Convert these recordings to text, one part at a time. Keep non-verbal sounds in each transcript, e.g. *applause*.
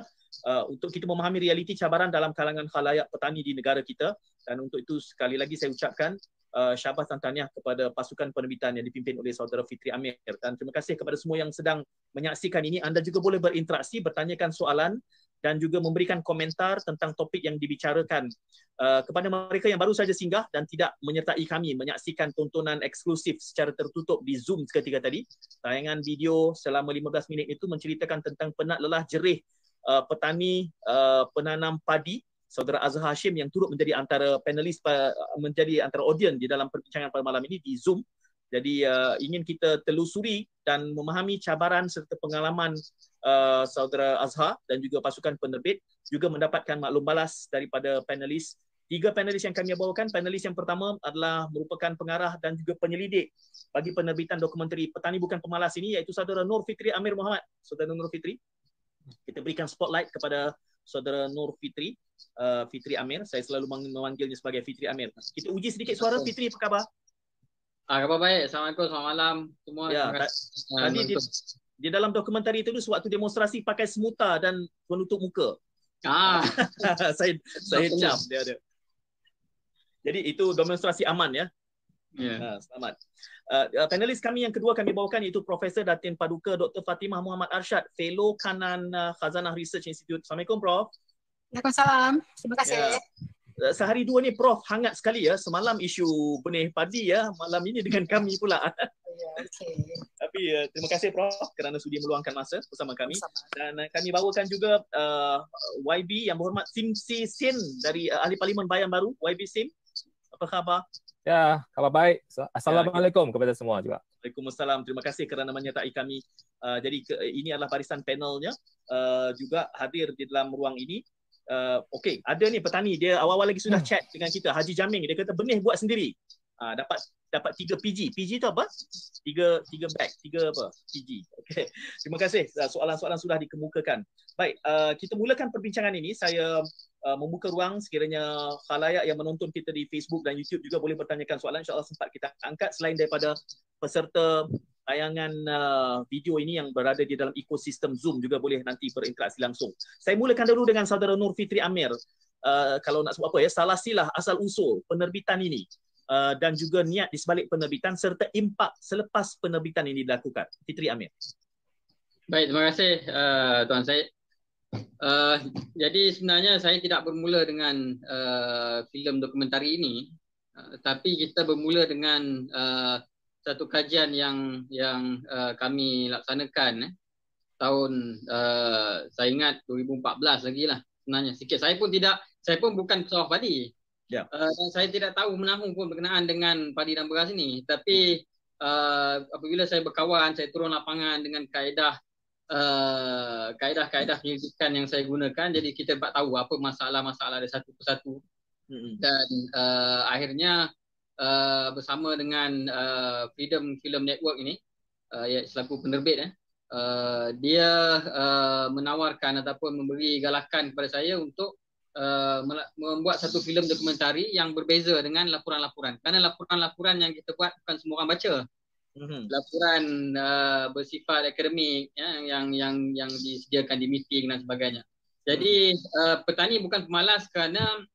uh, untuk kita memahami realiti cabaran dalam kalangan khalayak petani di negara kita. Dan untuk itu sekali lagi saya ucapkan uh, syabas dan tahniah kepada pasukan penerbitan yang dipimpin oleh saudara Fitri Amir. Dan terima kasih kepada semua yang sedang menyaksikan ini. Anda juga boleh berinteraksi bertanyakan soalan dan juga memberikan komentar tentang topik yang dibicarakan. Uh, kepada mereka yang baru saja singgah dan tidak menyertai kami menyaksikan tontonan eksklusif secara tertutup di Zoom ketika tadi. Tayangan video selama 15 minit itu menceritakan tentang penat lelah jerih uh, petani uh, penanam padi saudara Azhar Hashim yang turut menjadi antara panelis uh, menjadi antara audiens di dalam perbincangan pada malam ini di Zoom. Jadi uh, ingin kita telusuri dan memahami cabaran serta pengalaman uh, saudara Azhar dan juga pasukan penerbit juga mendapatkan maklum balas daripada panelis. Tiga panelis yang kami bawakan, panelis yang pertama adalah merupakan pengarah dan juga penyelidik bagi penerbitan dokumentari Petani Bukan Pemalas ini iaitu saudara Nur Fitri Amir Muhammad. Saudara Nur Fitri. Kita berikan spotlight kepada saudara Nur Fitri, uh, Fitri Amir. Saya selalu memanggilnya sebagai Fitri Amir. Kita uji sedikit suara Fitri apa khabar? Ah, khabar baik. Assalamualaikum, selamat malam semua. Ya, tadi di, di dalam dokumentari itu sewaktu demonstrasi pakai semuta dan menutup muka. Ah, *laughs* saya saya jam dia ada. Jadi itu demonstrasi aman ya. Ya. Ha, selamat. Uh, panelis kami yang kedua kami bawakan iaitu Profesor Datin Paduka Dr. Fatimah Muhammad Arsyad, Fellow Kanan uh, Khazanah Research Institute. Assalamualaikum Prof. Waalaikumsalam. Terima kasih. Ya. Eh, sehari dua ni Prof hangat sekali ya. Semalam isu benih padi ya. Malam ini dengan kami pula. *laughs* Ya, okay. Tapi uh, terima kasih Prof kerana sudi meluangkan masa bersama kami. Sama. Dan uh, kami bawakan juga uh, YB yang berhormat Sim Si Sin dari uh, Ahli Parlimen Bayan Baru. YB Sim. Apa khabar? Ya, khabar baik. Assalamualaikum ya, kepada semua juga. Waalaikumsalam. Terima kasih kerana menyertai kami. Uh, jadi ke, ini adalah barisan panelnya uh, juga hadir di dalam ruang ini. Uh, okey ada ni petani. Dia awal-awal lagi sudah hmm. chat dengan kita Haji Jaming. Dia kata benih buat sendiri. Uh, dapat dapat 3 PG PG tu apa? 3 3 bag 3 apa? PG okey. Terima kasih. Uh, soalan-soalan sudah dikemukakan. Baik uh, kita mulakan perbincangan ini. Saya uh, membuka ruang sekiranya khalayak yang menonton kita di Facebook dan YouTube juga boleh bertanyakan soalan insyaallah sempat kita angkat selain daripada peserta tayangan uh, video ini yang berada di dalam ekosistem Zoom juga boleh nanti berinteraksi langsung. Saya mulakan dulu dengan saudara Nur Fitri Amir. Uh, kalau nak sebut apa ya, salah silah asal usul penerbitan ini uh, dan juga niat di sebalik penerbitan serta impak selepas penerbitan ini dilakukan. Fitri Amir. Baik, terima kasih uh, Tuan Syed. Uh, jadi sebenarnya saya tidak bermula dengan uh, filem dokumentari ini. Uh, tapi kita bermula dengan uh, satu kajian yang yang uh, kami laksanakan eh, tahun uh, saya ingat 2014 lagi lah sebenarnya. Sikit saya pun tidak saya pun bukan pesawat padi yeah. uh, dan saya tidak tahu menahung pun berkenaan dengan padi dan beras ini. Tapi uh, apabila saya berkawan saya turun lapangan dengan kaedah uh, kaedah-kaedah penyelidikan yang saya gunakan jadi kita dapat tahu apa masalah-masalah ada satu persatu. Mm-hmm. dan uh, akhirnya uh, bersama dengan uh, Freedom Film Network ini uh, ya selaku penerbit eh uh, dia uh, menawarkan ataupun memberi galakan kepada saya untuk uh, membuat satu filem dokumentari yang berbeza dengan laporan-laporan. Kerana laporan-laporan yang kita buat bukan semua orang baca mm-hmm. laporan uh, bersifat akademik ya, yang yang yang disediakan di meeting dan sebagainya jadi mm-hmm. uh, petani bukan pemalas kerana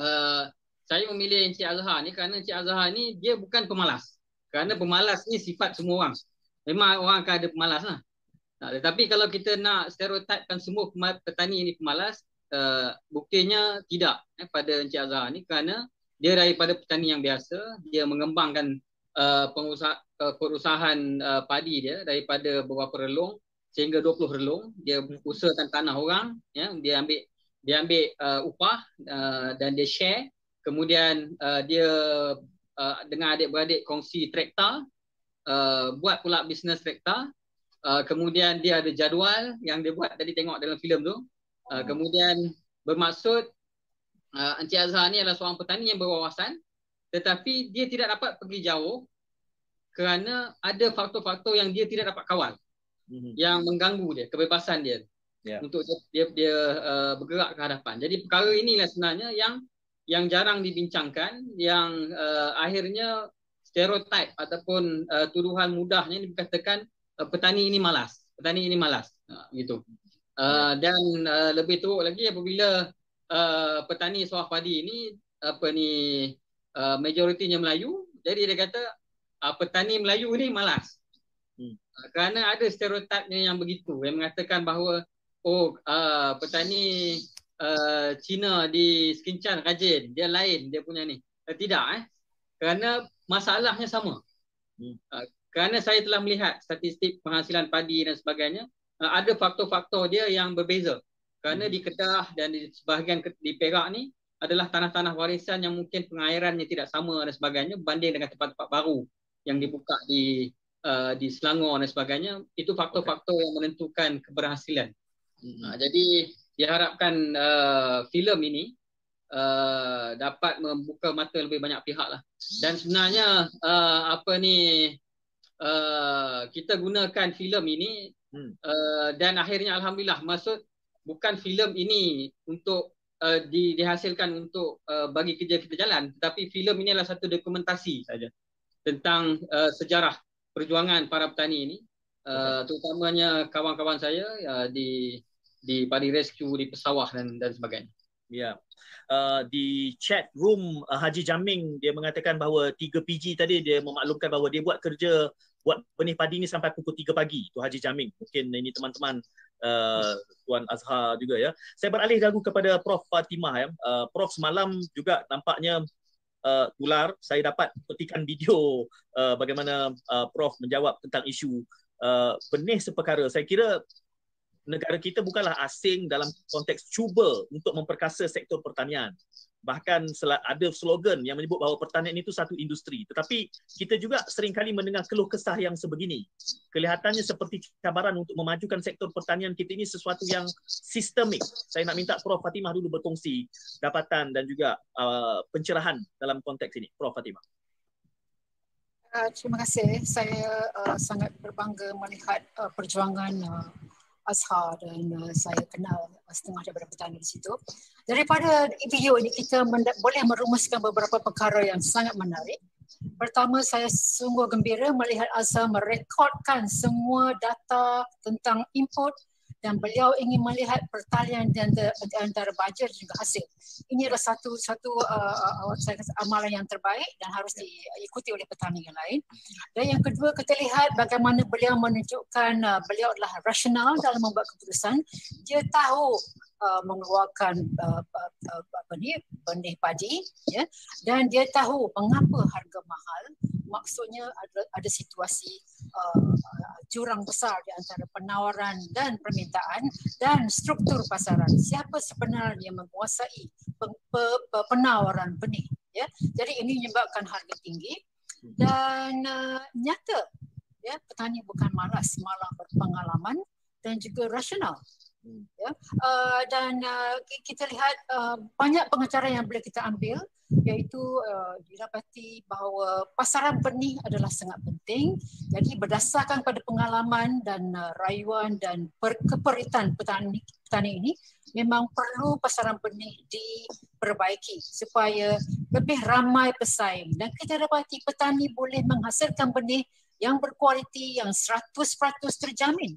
uh, saya memilih Encik Azhar ni kerana Encik Azhar ni dia bukan pemalas. Kerana pemalas ni sifat semua orang. Memang orang akan ada pemalas lah. Nah, tetapi kalau kita nak stereotipkan semua petani ini pemalas, uh, buktinya tidak eh, pada Encik Azhar ni kerana dia daripada petani yang biasa, dia mengembangkan uh, pengusaha, uh, perusahaan uh, padi dia daripada beberapa relung sehingga 20 relung. Dia usahakan tanah orang, ya, dia ambil dia ambil uh, upah uh, dan dia share. Kemudian uh, dia uh, dengan adik-beradik kongsi traktor uh, buat pula bisnes traktor. Uh, kemudian dia ada jadual yang dia buat tadi tengok dalam filem tu. Uh, kemudian bermaksud uh, Encik Azhar ni adalah seorang petani yang berwawasan tetapi dia tidak dapat pergi jauh kerana ada faktor-faktor yang dia tidak dapat kawal mm-hmm. yang mengganggu dia kebebasan dia. Yeah. untuk dia dia uh, bergerak ke hadapan. Jadi perkara inilah sebenarnya yang yang jarang dibincangkan yang uh, akhirnya stereotip ataupun uh, tuduhan mudahnya dikatakan uh, petani ini malas. Petani ini malas. Uh, gitu. Uh, dan uh, lebih teruk lagi apabila uh, petani sawah padi ini apa ni uh, majoritinya Melayu jadi dia kata uh, petani Melayu ni malas. Hmm. Uh, kerana ada stereotipnya yang begitu yang mengatakan bahawa oh uh, petani uh, Cina di Skinchan rajin dia lain dia punya ni. Uh, tidak eh. Kerana masalahnya sama. Hmm. Uh, kerana saya telah melihat statistik penghasilan padi dan sebagainya uh, ada faktor-faktor dia yang berbeza. Kerana hmm. di Kedah dan di sebahagian di Perak ni adalah tanah-tanah warisan yang mungkin pengairannya tidak sama dan sebagainya berbanding dengan tempat-tempat baru yang dibuka di uh, di Selangor dan sebagainya itu faktor-faktor yang menentukan keberhasilan. Hmm. Uh, jadi diharapkan uh, filem ini uh, dapat membuka mata lebih banyak pihak lah. Dan sebenarnya uh, apa ni uh, kita gunakan filem ini hmm. uh, dan akhirnya alhamdulillah maksud bukan filem ini untuk uh, di, dihasilkan untuk uh, bagi kerja kita jalan tetapi filem ini adalah satu dokumentasi saja tentang uh, sejarah perjuangan para petani ini uh, terutamanya kawan-kawan saya uh, di di padi rescue di pesawah dan dan sebagainya. Ya. Yeah. Uh, di chat room uh, Haji Jaming dia mengatakan bahawa 3 PG tadi dia memaklumkan bahawa dia buat kerja buat benih padi ni sampai pukul 3 pagi tu Haji Jaming. Mungkin ini teman-teman uh, Tuan Azhar juga ya. Saya beralih dahulu kepada Prof Fatimah ya. Uh, Prof semalam juga nampaknya uh, tular saya dapat petikan video uh, bagaimana uh, Prof menjawab tentang isu uh, benih seperkara. Saya kira negara kita bukanlah asing dalam konteks cuba untuk memperkasa sektor pertanian. Bahkan ada slogan yang menyebut bahawa pertanian itu satu industri. Tetapi kita juga seringkali mendengar keluh kesah yang sebegini. Kelihatannya seperti cabaran untuk memajukan sektor pertanian kita ini sesuatu yang sistemik. Saya nak minta Prof. Fatimah dulu berkongsi dapatan dan juga uh, pencerahan dalam konteks ini. Prof. Fatimah. Uh, terima kasih. Saya uh, sangat berbangga melihat uh, perjuangan uh, Azhar dan uh, saya kenal setengah daripada petani di situ. Daripada video ini kita boleh merumuskan beberapa perkara yang sangat menarik. Pertama saya sungguh gembira melihat Azhar merekodkan semua data tentang input dan beliau ingin melihat pertalian dan antara bajet dan juga hasil. Ini adalah satu satu uh, uh, saya kata, amalan yang terbaik dan harus diikuti oleh petani yang lain. Dan yang kedua kita lihat bagaimana beliau menunjukkan uh, beliau adalah rasional dalam membuat keputusan. Dia tahu uh, mengeluarkan uh, uh, uh, ni benih padi ya. Dan dia tahu mengapa harga mahal. Maksudnya ada ada situasi uh, jurang besar di antara penawaran dan permintaan dan struktur pasaran. Siapa sebenarnya menguasai pe, pe, pe, penawaran benih ya? Jadi ini menyebabkan harga tinggi. Dan uh, nyata ya petani bukan malas malah berpengalaman dan juga rasional ya. Uh, dan uh, kita lihat uh, banyak pengacara yang boleh kita ambil iaitu uh, didapati bahawa pasaran benih adalah sangat penting. Jadi berdasarkan pada pengalaman dan uh, rayuan dan per- keperitan petani petani ini memang perlu pasaran benih diperbaiki supaya lebih ramai pesaing. Dan kita dapati petani boleh menghasilkan benih yang berkualiti yang 100% terjamin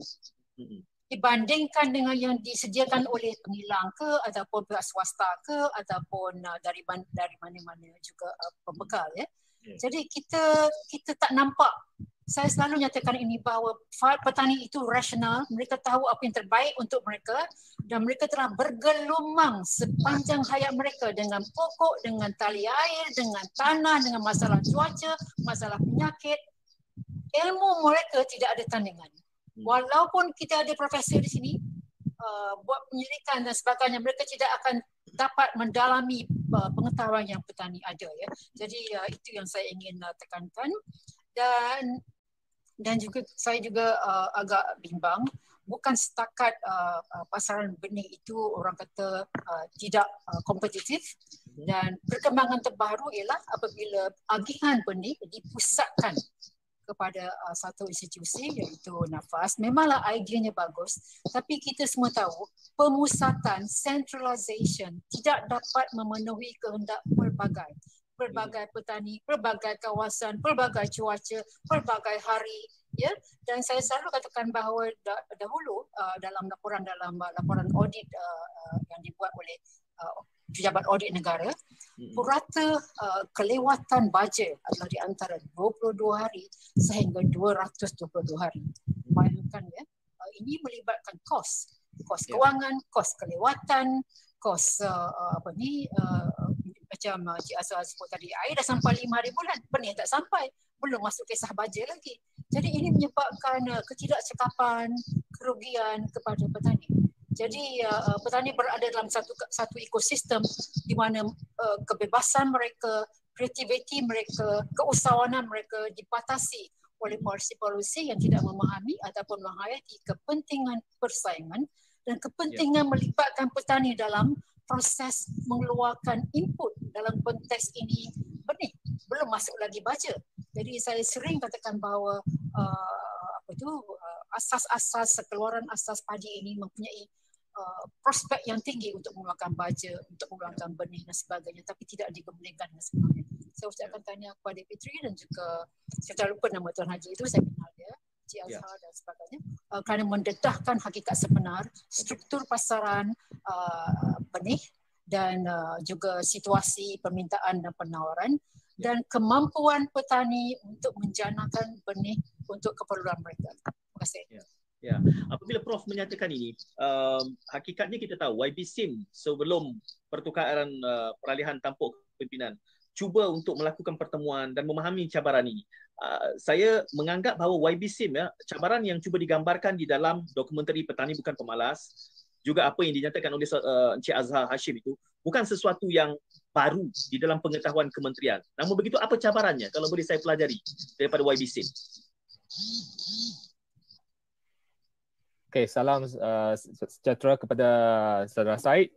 dibandingkan dengan yang disediakan oleh pengilang ke ataupun pihak swasta ke ataupun uh, dari dari mana-mana juga uh, pembekal ya. Yeah. Jadi kita kita tak nampak saya selalu nyatakan ini bahawa petani itu rasional, mereka tahu apa yang terbaik untuk mereka dan mereka telah bergelumang sepanjang hayat mereka dengan pokok, dengan tali air, dengan tanah, dengan masalah cuaca, masalah penyakit. Ilmu mereka tidak ada tandingan. Hmm. walaupun kita ada profesor di sini uh, buat penyelidikan dan sebagainya mereka tidak akan dapat mendalami uh, pengetahuan yang petani ada ya jadi uh, itu yang saya ingin uh, tekankan dan dan juga saya juga uh, agak bimbang bukan setakat uh, uh, pasaran benih itu orang kata uh, tidak uh, kompetitif hmm. dan perkembangan terbaru ialah apabila agihan benih dipusatkan kepada uh, satu institusi iaitu nafas. Memanglah ideanya bagus tapi kita semua tahu pemusatan centralization tidak dapat memenuhi kehendak pelbagai. Pelbagai petani, pelbagai kawasan, pelbagai cuaca, pelbagai hari ya. Dan saya selalu katakan bahawa dahulu uh, dalam laporan dalam uh, laporan audit uh, uh, yang dibuat oleh uh, pejabat audit negara purata uh, kelewatan bajet adalah di antara 22 hari sehingga 222 hari. Bayangkan ya uh, ini melibatkan kos. Kos ya. kewangan kos kelewatan kos uh, uh, apa ni uh, macam uh, Cik Azhar sebut tadi air dah sampai lima hari bulan. Benih tak sampai. Belum masuk kisah bajet lagi. Jadi ini menyebabkan uh, ketidakcekapan kerugian kepada petani jadi uh, uh, petani berada dalam satu satu ekosistem di mana uh, kebebasan mereka kreativiti mereka keusahawanan mereka dibatasi oleh polisi-polisi yang tidak memahami ataupun menghayati kepentingan persaingan dan kepentingan ya. melibatkan petani dalam proses mengeluarkan input dalam konteks ini benih belum masuk lagi baca. Jadi saya sering katakan bahawa uh, apa tu uh, asas-asas keluaran asas padi ini mempunyai uh, prospek yang tinggi untuk mengeluarkan baja, untuk mengeluarkan benih dan sebagainya tapi tidak dikemudikan dan sebagainya. Saya akan tanya kepada Fitri dan juga saya tak lupa nama Tuan Haji itu saya kenal dia. Cik ya. Azhar yeah. dan sebagainya uh, kerana mendedahkan hakikat sebenar struktur pasaran uh, benih dan uh, juga situasi permintaan dan penawaran ya. dan kemampuan petani untuk menjanakan benih untuk keperluan mereka. Terima kasih. Ya. Ya, apabila Prof menyatakan ini, um, hakikatnya kita tahu YB SIM sebelum pertukaran uh, peralihan tampuk pimpinan cuba untuk melakukan pertemuan dan memahami cabaran ini. Uh, saya menganggap bahawa YB SIM ya, cabaran yang cuba digambarkan di dalam dokumentari Petani Bukan Pemalas, juga apa yang dinyatakan oleh uh, Encik Azhar Hashim itu, bukan sesuatu yang baru di dalam pengetahuan kementerian. Namun begitu, apa cabarannya kalau boleh saya pelajari daripada YB SIM? Okay, salam uh, sejahtera kepada saudara Said,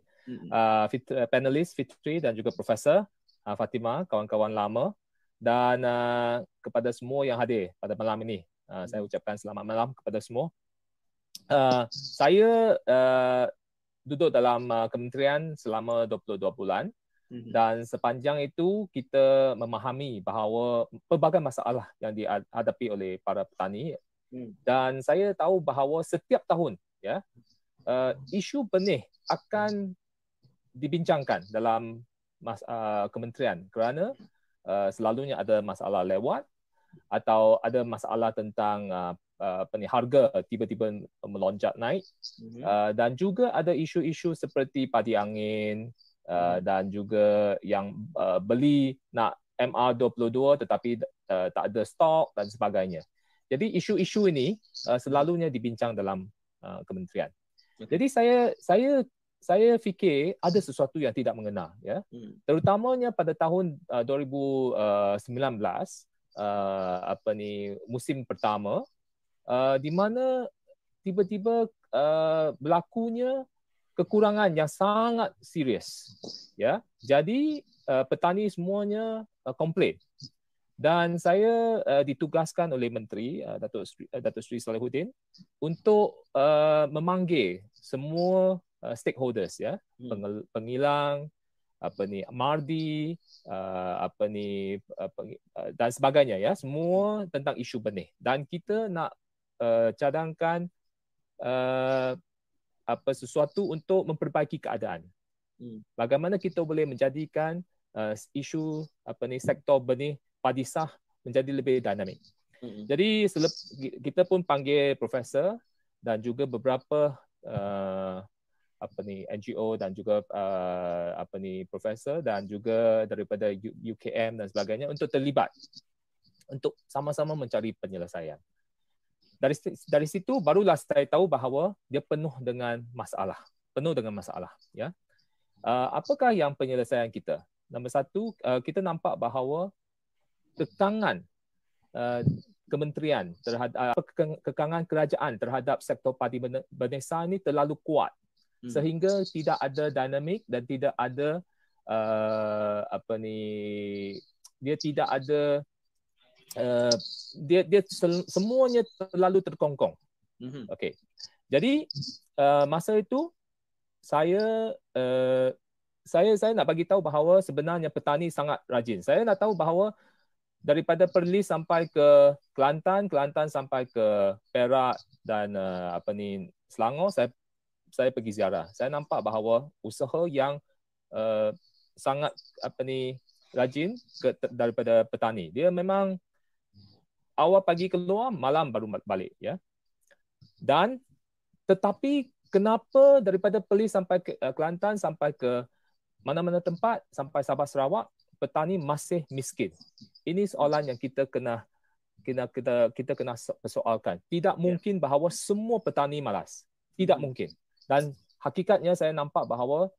uh, fit, uh, panelis Fitri dan juga Profesor uh, Fatima, kawan-kawan lama dan uh, kepada semua yang hadir pada malam ini. Uh, saya ucapkan selamat malam kepada semua. Uh, saya uh, duduk dalam uh, kementerian selama 22 bulan mhm. dan sepanjang itu kita memahami bahawa pelbagai masalah yang dihadapi oleh para petani. Dan saya tahu bahawa setiap tahun ya uh, isu benih akan dibincangkan dalam mas, uh, kementerian kerana uh, selalunya ada masalah lewat atau ada masalah tentang uh, uh, apa ni harga tiba-tiba melonjak naik mm-hmm. uh, dan juga ada isu-isu seperti padi angin uh, mm-hmm. dan juga yang uh, beli nak MR22 tetapi uh, tak ada stok dan sebagainya. Jadi isu-isu ini uh, selalunya dibincang dalam uh, kementerian. Jadi saya saya saya fikir ada sesuatu yang tidak mengena ya hmm. terutamanya pada tahun uh, 2019 uh, uh, apa ni musim pertama uh, di mana tiba-tiba uh, berlakunya kekurangan yang sangat serius ya jadi uh, petani semuanya uh, komplain dan saya uh, ditugaskan oleh menteri uh, Datuk Sri, uh, Datuk Sri Salihuddin untuk uh, memanggil semua uh, stakeholders ya hmm. pengilang apa ni mardi uh, apa ni uh, uh, dan sebagainya ya semua tentang isu benih dan kita nak uh, cadangkan uh, apa sesuatu untuk memperbaiki keadaan hmm. bagaimana kita boleh menjadikan uh, isu apa ni sektor benih padi sah menjadi lebih dinamik jadi kita pun panggil profesor dan juga beberapa uh, apa ni NGO dan juga uh, apa ni profesor dan juga daripada UKM dan sebagainya untuk terlibat untuk sama-sama mencari penyelesaian. Dari dari situ barulah saya tahu bahawa dia penuh dengan masalah, penuh dengan masalah, ya. Uh, apakah yang penyelesaian kita? Nombor satu, uh, kita nampak bahawa kekangan uh, kementerian terhadap uh, kekangan kerajaan terhadap sektor padi berdesa ini terlalu kuat Hmm. sehingga tidak ada dinamik dan tidak ada uh, apa ni dia tidak ada uh, dia dia semuanya terlalu terkongkong. Mm-hmm. Okey. Jadi uh, masa itu saya uh, saya saya nak bagi tahu bahawa sebenarnya petani sangat rajin. Saya nak tahu bahawa daripada Perlis sampai ke Kelantan, Kelantan sampai ke Perak dan uh, apa ni Selangor saya saya pergi ziarah. Saya nampak bahawa usaha yang uh, sangat apa ni rajin ke, daripada petani. Dia memang awal pagi keluar, malam baru balik ya. Dan tetapi kenapa daripada Perlis sampai ke uh, Kelantan sampai ke mana-mana tempat sampai Sabah Sarawak petani masih miskin. Ini soalan yang kita kena kena kita kita kena persoalkan. Tidak mungkin bahawa semua petani malas. Tidak hmm. mungkin dan hakikatnya saya nampak bahawa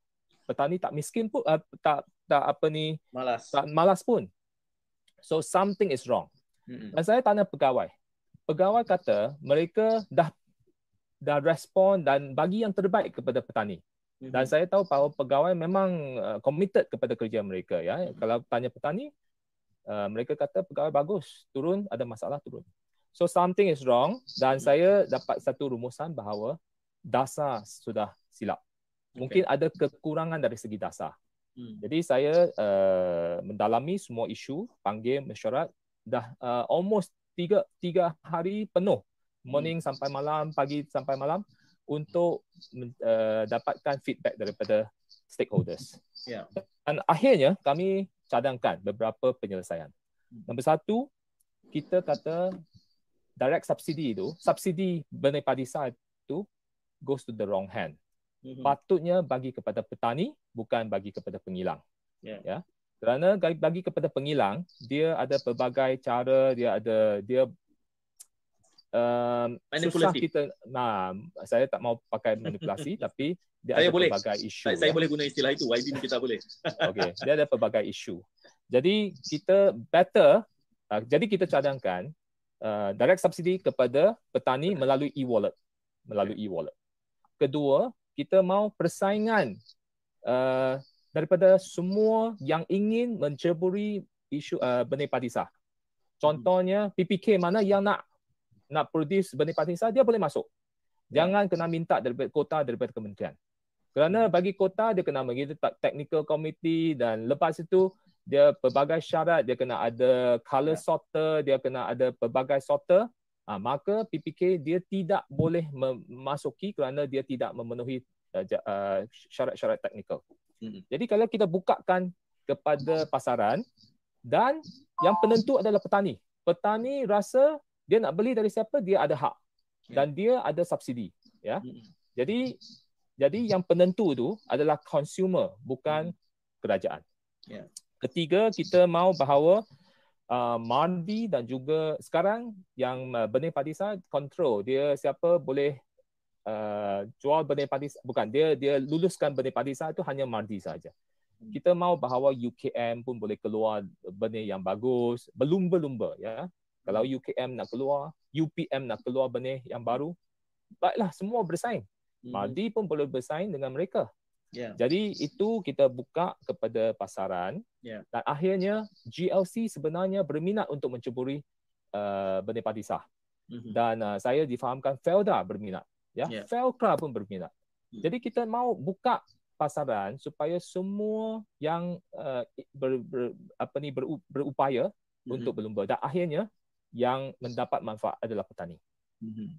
petani tak miskin pun uh, tak tak apa ni malas tak malas pun so something is wrong mm-hmm. dan saya tanya pegawai pegawai kata mereka dah dah respon dan bagi yang terbaik kepada petani. Dan saya tahu bahawa pegawai memang uh, committed kepada kerja mereka ya mm-hmm. kalau tanya petani uh, mereka kata pegawai bagus turun ada masalah turun so something is wrong dan mm-hmm. saya dapat satu rumusan bahawa dasar sudah silap. Mungkin okay. ada kekurangan dari segi dasar. Hmm. Jadi saya uh, mendalami semua isu, panggil mesyuarat dah uh, almost tiga tiga hari penuh, morning hmm. sampai malam, pagi sampai malam untuk uh, dapatkan feedback daripada stakeholders. Yeah. Dan akhirnya kami cadangkan beberapa penyelesaian. Nombor satu, kita kata direct subsidi itu, subsidi benih padi itu goes to the wrong hand. Mm-hmm. Patutnya bagi kepada petani bukan bagi kepada pengilang. Yeah. Ya. Kerana bagi kepada pengilang, dia ada pelbagai cara, dia ada dia um, susah kita nah saya tak mau pakai manipulasi *laughs* tapi dia saya ada boleh. pelbagai isu. Saya, ya. saya boleh guna istilah itu. YB kita boleh. *laughs* Okey, dia ada pelbagai isu. Jadi kita better uh, jadi kita cadangkan uh, direct subsidi kepada petani melalui e-wallet melalui e-wallet. Kedua, kita mau persaingan uh, daripada semua yang ingin menceburi isu uh, benih padi sah. Contohnya PPK mana yang nak nak produce benih padi sah dia boleh masuk. Jangan kena minta daripada kota daripada kementerian. Kerana bagi kota dia kena begitu technical committee dan lepas itu dia pelbagai syarat dia kena ada color ya. sorter, dia kena ada pelbagai sorter uh, maka PPK dia tidak boleh memasuki kerana dia tidak memenuhi uh, syarat-syarat teknikal. Hmm. Jadi kalau kita bukakan kepada pasaran dan yang penentu adalah petani. Petani rasa dia nak beli dari siapa dia ada hak ya. dan dia ada subsidi ya. Jadi jadi yang penentu itu adalah consumer bukan kerajaan. Yeah. Ketiga kita mau bahawa uh, mandi dan juga sekarang yang uh, benih padi sah control dia siapa boleh uh, jual benih padi bukan dia dia luluskan benih padi sah itu hanya mandi saja. Hmm. Kita mau bahawa UKM pun boleh keluar benih yang bagus, berlumba-lumba ya. Kalau UKM nak keluar, UPM nak keluar benih yang baru, baiklah semua bersaing. Hmm. Madi pun boleh bersaing dengan mereka. Yeah. Jadi itu kita buka kepada pasaran yeah. dan akhirnya GLC sebenarnya berminat untuk menceburi uh, benih padi sah. Mm-hmm. Dan uh, saya difahamkan Felda berminat. Ya, yeah. Felcra pun berminat. Mm. Jadi kita mau buka pasaran supaya semua yang uh, ber, ber, apa ni ber, berupaya mm-hmm. untuk berlumba dan akhirnya yang mendapat manfaat adalah petani. Mm-hmm.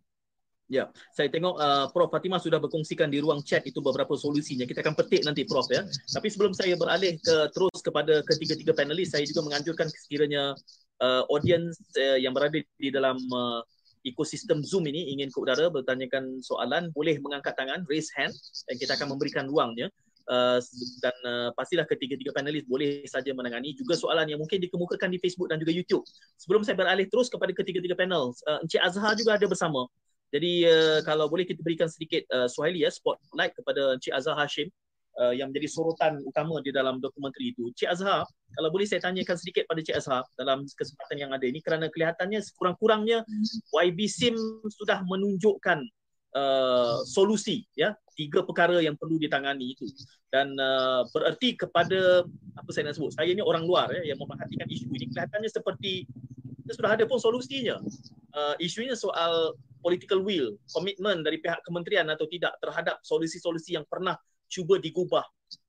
Ya, saya tengok uh, Prof Fatimah sudah berkongsikan di ruang chat itu beberapa solusinya. Kita akan petik nanti Prof ya. Tapi sebelum saya beralih ke terus kepada ketiga-tiga panelis, saya juga menganjurkan sekiranya uh, audience uh, yang berada di dalam uh, ekosistem Zoom ini ingin ke udara bertanyakan soalan, boleh mengangkat tangan, raise hand dan kita akan memberikan ruangnya. Uh, dan uh, pastilah ketiga-tiga panelis boleh saja menangani juga soalan yang mungkin dikemukakan di Facebook dan juga YouTube. Sebelum saya beralih terus kepada ketiga-tiga panel, uh, Encik Azhar juga ada bersama. Jadi uh, kalau boleh kita berikan sedikit uh, Suhaili ya spotlight kepada Encik Azhar Hashim uh, yang menjadi sorotan utama di dalam dokumentari itu. Encik Azhar, kalau boleh saya tanyakan sedikit pada Encik Azhar dalam kesempatan yang ada ini kerana kelihatannya sekurang-kurangnya YB SIM sudah menunjukkan uh, solusi ya tiga perkara yang perlu ditangani itu dan uh, bererti kepada apa saya nak sebut saya ini orang luar ya yang memerhatikan isu ini kelihatannya seperti sudah ada pun solusinya uh, isunya soal political will, komitmen dari pihak kementerian atau tidak terhadap solusi-solusi yang pernah cuba digubah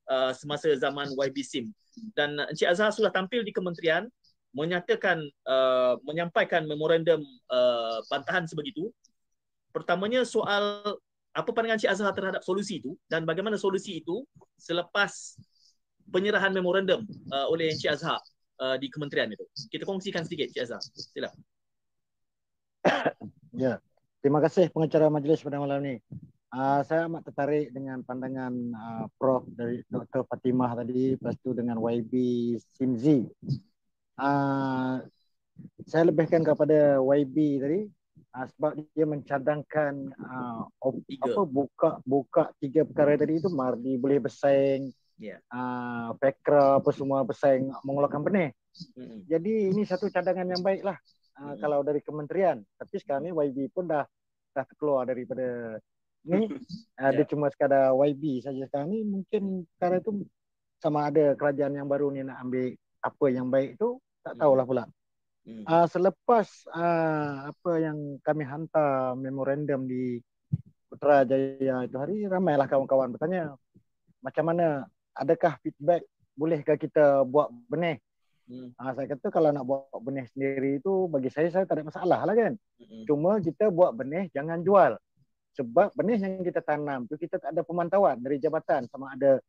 uh, semasa zaman YB SIM. Dan Encik Azhar sudah tampil di kementerian menyatakan uh, menyampaikan memorandum uh, bantahan sebegitu. Pertamanya soal apa pandangan Encik Azhar terhadap solusi itu dan bagaimana solusi itu selepas penyerahan memorandum uh, oleh Encik Azhar uh, di kementerian itu. Kita kongsikan sedikit Encik Azhar. Sila. *coughs* Ya. Terima kasih pengacara majlis pada malam ini. Uh, saya amat tertarik dengan pandangan uh, Prof dari Dr. Fatimah tadi, lepas tu dengan YB Simzi. Uh, saya lebihkan kepada YB tadi uh, sebab dia mencadangkan uh, op, apa buka buka tiga perkara tadi itu mardi boleh bersaing yeah. uh, Fekra apa semua bersaing mengeluarkan benih. Mm-hmm. Jadi ini satu cadangan yang baik lah uh, mm-hmm. kalau dari kementerian. Tapi sekarang ni YB pun dah dah keluar daripada ni uh, *laughs* dia cuma sekadar YB saja sekarang ni mungkin perkara itu sama ada kerajaan yang baru ni nak ambil apa yang baik tu tak tahulah pula. Uh, selepas uh, apa yang kami hantar memorandum di Putrajaya itu hari ramailah kawan-kawan bertanya macam mana adakah feedback bolehkah kita buat benih Hmm. Uh, saya kata kalau nak buat benih sendiri itu bagi saya saya tak ada masalah lah kan. Hmm. Cuma kita buat benih jangan jual sebab benih yang kita tanam tu kita tak ada pemantauan dari jabatan sama ada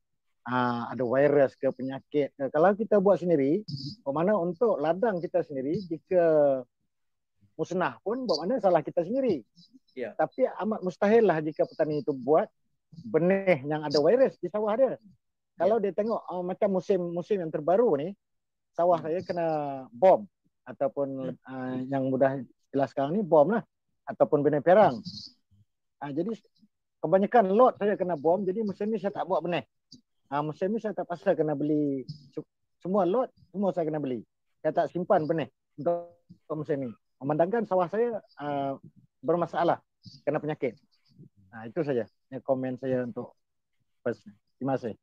uh, ada virus ke penyakit ke. kalau kita buat sendiri mana untuk ladang kita sendiri jika musnah pun buat mana salah kita sendiri yeah. tapi amat mustahil lah jika petani itu buat benih yang ada virus di sawah dia kalau yeah. dia tengok uh, macam musim-musim yang terbaru ni sawah saya kena bom ataupun uh, yang mudah jelas sekarang ni bom lah ataupun benih perang Ha, jadi kebanyakan lot saya kena bom. Jadi musim ni saya tak buat benih. Ha, musim ni saya tak pasal kena beli semua lot, semua saya kena beli. Saya tak simpan benih untuk, musim ni. Memandangkan sawah saya uh, bermasalah kena penyakit. Ha, itu saja yang komen saya untuk first. Terima kasih.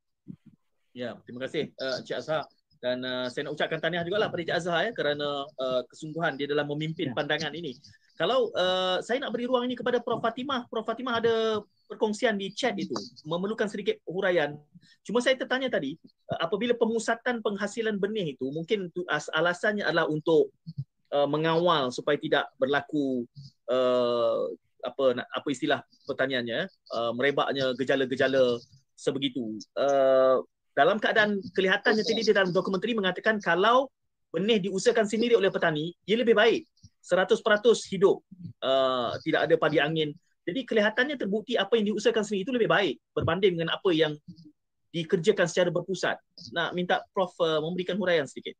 Ya, terima kasih uh, Cik Azhar. Dan uh, saya nak ucapkan tahniah juga lah pada Cik Azhar ya, kerana uh, kesungguhan dia dalam memimpin ya. pandangan ini. Kalau uh, saya nak beri ruang ini kepada Prof. Fatimah, Prof. Fatimah ada perkongsian di chat itu, memerlukan sedikit huraian. Cuma saya tertanya tadi, uh, apabila pemusatan penghasilan benih itu, mungkin alasannya adalah untuk uh, mengawal supaya tidak berlaku uh, apa apa istilah pertanyaannya, uh, merebaknya gejala-gejala sebegitu. Uh, dalam keadaan kelihatannya tadi di dalam dokumentari mengatakan kalau benih diusahakan sendiri oleh petani, ia lebih baik 100% hidup uh, tidak ada padi angin. Jadi kelihatannya terbukti apa yang diusahakan sendiri itu lebih baik berbanding dengan apa yang dikerjakan secara berpusat. Nak minta Prof uh, memberikan huraian sedikit.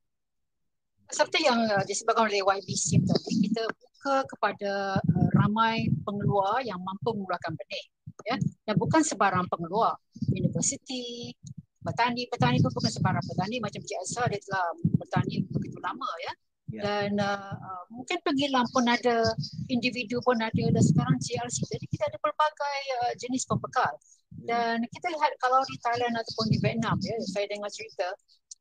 Seperti yang uh, disebutkan oleh YBC tadi, kita buka kepada uh, ramai pengeluar yang mampu mengeluarkan benih. Ya? Dan bukan sebarang pengeluar. Universiti, petani, petani pun bukan sebarang petani. Macam Cik Azhar, dia telah bertani begitu lama. ya. Dan uh, uh, mungkin penggilam pun ada individu pun ada. Dan sekarang CLC jadi kita ada pelbagai uh, jenis pembekal. Hmm. dan kita lihat kalau di Thailand ataupun di Vietnam ya saya dengar cerita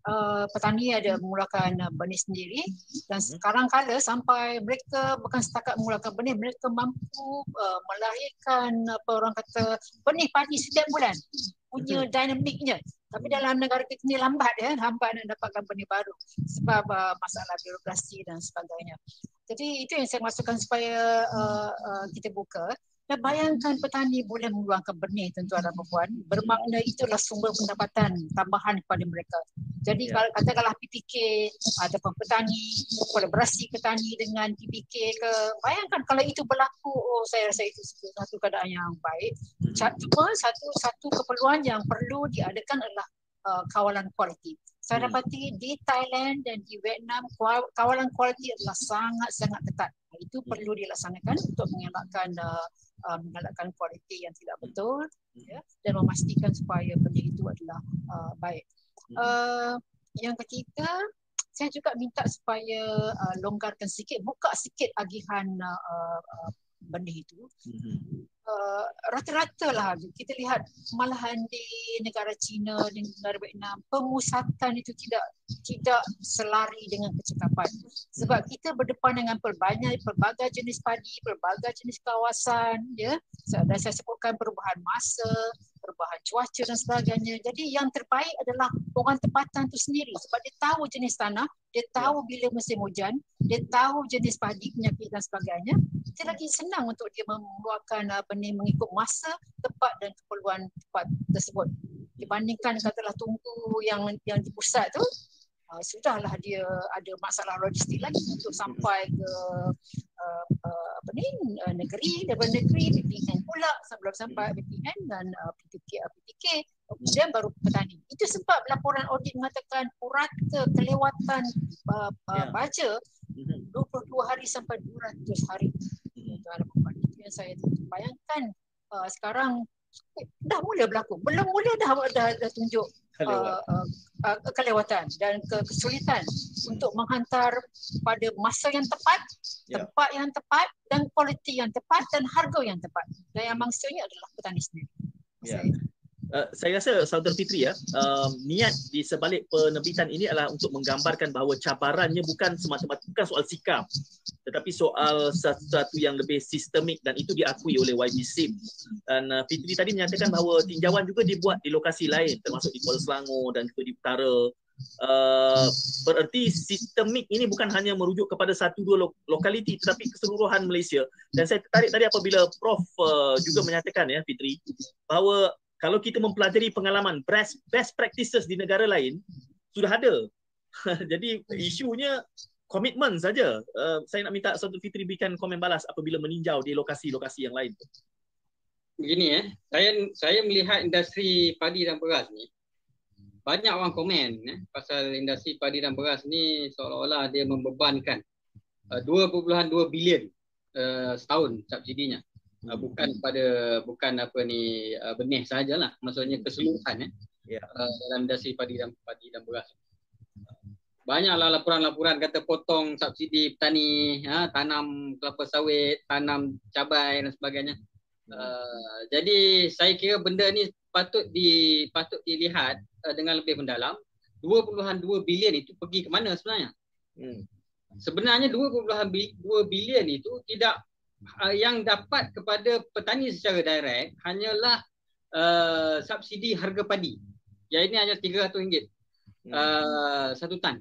uh, petani ada mengeluarkan uh, benih sendiri. Dan hmm. sekarang kala sampai mereka bukan setakat mengeluarkan benih mereka mampu uh, melahirkan apa orang kata benih padi setiap bulan. Punya dinamiknya tapi dalam negara kita ni lambat ya, lambat nak dapatkan benih baru sebab uh, masalah birokrasi dan sebagainya. Jadi itu yang saya maksudkan supaya uh, uh, kita buka. Dan bayangkan petani boleh mengeluarkan benih tuan-tuan dan puan bermakna itulah sumber pendapatan tambahan kepada mereka. Jadi yeah. kalau katakanlah PPK ataupun petani, kolaborasi petani dengan PPK ke, bayangkan kalau itu berlaku, oh saya rasa itu satu keadaan yang baik. Hmm. Cuma satu satu keperluan yang perlu diadakan adalah uh, kawalan kualiti. Saya hmm. dapati di Thailand dan di Vietnam kawalan kualiti adalah sangat-sangat ketat. Itu hmm. perlu dilaksanakan untuk mengelakkan uh, uh, mengalahkan kualiti yang tidak betul hmm. ya, dan memastikan supaya benda itu adalah uh, baik. Hmm. Uh, yang ketiga, saya juga minta supaya uh, longgarkan sikit, buka sikit agihan uh, uh, benih itu. Uh, rata-rata lah. Kita lihat malahan di negara China di negara Vietnam pemusatan itu tidak tidak selari dengan kecekapan. Sebab kita berdepan dengan pelbagai pelbagai jenis padi pelbagai jenis kawasan ya. Dan saya sebutkan perubahan masa perubahan cuaca dan sebagainya. Jadi yang terbaik adalah orang tempatan itu sendiri. Sebab dia tahu jenis tanah dia tahu bila musim hujan dia tahu jenis padi penyakit dan sebagainya itu lagi senang untuk dia mengeluarkan apa ni mengikut masa tepat dan keperluan tepat tersebut. Dibandingkan katalah tunggu yang yang di pusat tu uh, sudahlah dia ada masalah logistik lagi untuk sampai ke uh, uh, apa ni uh, negeri daripada negeri PPN pula sebelum sampai PPN dan uh, PPK uh, PPK kemudian baru petani. Itu sebab laporan audit mengatakan purata kelewatan uh, uh, baja 22 hari sampai 200 hari tuan-tuan itu yang saya bayangkan uh, sekarang dah mula berlaku belum mula dah dah, dah tunjuk uh, uh, uh, kelewatan dan kesulitan hmm. untuk menghantar pada masa yang tepat yeah. tempat yang tepat dan kualiti yang tepat dan harga yang tepat dan yang maksudnya adalah petani sendiri yeah. Uh, saya rasa Saudara Fitri ya, uh, niat di sebalik penerbitan ini adalah untuk menggambarkan bahawa cabarannya bukan semata-mata bukan soal sikap tetapi soal sesuatu yang lebih sistemik dan itu diakui oleh YB SIM. Dan uh, Fitri tadi menyatakan bahawa tinjauan juga dibuat di lokasi lain termasuk di Kuala Selangor dan juga di utara. Uh, bererti sistemik ini bukan hanya merujuk kepada satu dua lo- lokaliti tetapi keseluruhan Malaysia. Dan saya tertarik tadi apabila Prof uh, juga menyatakan ya Fitri bahawa kalau kita mempelajari pengalaman best best practices di negara lain sudah ada. *laughs* Jadi isunya komitmen saja. Uh, saya nak minta Saudara Fitri berikan komen balas apabila meninjau di lokasi-lokasi yang lain. Begini eh, saya saya melihat industri padi dan beras ni banyak orang komen eh, pasal industri padi dan beras ni seolah-olah dia membebankan uh, 2.2 bilion uh, setahun subsidinya uh, bukan pada bukan apa ni uh, benih sajalah maksudnya keseluruhan eh yeah. uh, dalam industri padi dan padi dan beras banyaklah laporan-laporan kata potong subsidi petani ha, tanam kelapa sawit tanam cabai dan sebagainya uh, jadi saya kira benda ni patut di patut dilihat uh, dengan lebih mendalam 2.2 bilion itu pergi ke mana sebenarnya hmm. sebenarnya 2.2 bilion itu tidak uh, yang dapat kepada petani secara direct hanyalah uh, subsidi harga padi. Yang ini hanya RM300 hmm. uh, satu tan.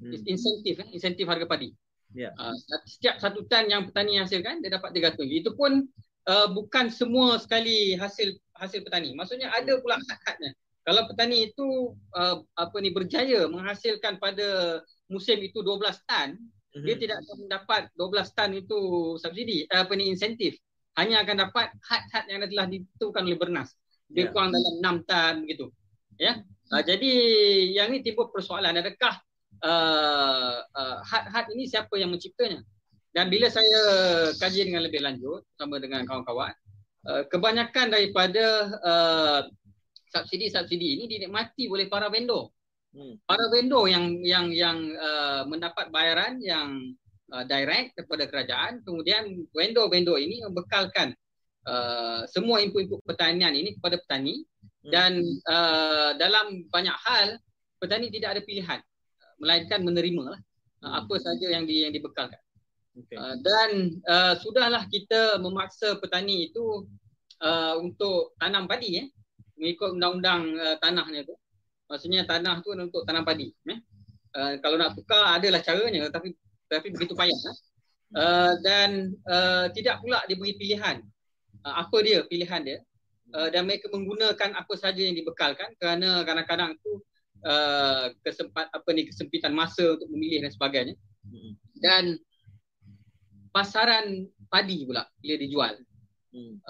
Hmm. Insentif, eh, insentif harga padi. Yeah. Uh, setiap satu tan yang petani hasilkan dia dapat RM300. Itu pun uh, bukan semua sekali hasil hasil petani. Maksudnya ada pula had-hadnya. Kalau petani itu uh, apa ni berjaya menghasilkan pada musim itu 12 tan, hmm dia tidak akan mendapat 12 tan itu subsidi eh, apa ni insentif hanya akan dapat had-had yang telah ditentukan oleh Bernas dia yeah. kurang dalam 6 tan begitu ya uh, jadi yang ini timbul persoalan adakah uh, uh, had-had ini siapa yang menciptanya dan bila saya kaji dengan lebih lanjut sama dengan kawan-kawan uh, kebanyakan daripada uh, subsidi-subsidi ini dinikmati oleh para vendor Hmm. Para vendor yang yang yang uh, mendapat bayaran yang uh, direct kepada kerajaan, kemudian vendor-vendor ini membekalkan uh, semua input-input pertanian ini kepada petani hmm. dan uh, dalam banyak hal petani tidak ada pilihan melainkan menerima lah uh, apa saja yang di, yang dibekalkan. Okay. Uh, dan uh, sudahlah kita memaksa petani itu uh, untuk tanam padi eh mengikut undang-undang uh, tanahnya tu maksudnya tanah tu untuk tanam padi eh? uh, kalau nak tukar adalah caranya tapi tapi begitu payah eh? uh, dan uh, tidak pula diberi pilihan uh, apa dia pilihan dia uh, dan mereka menggunakan apa saja yang dibekalkan kerana kadang-kadang tu uh, kesempat apa ni kesempitan masa untuk memilih dan sebagainya dan pasaran padi pula bila dijual hmm.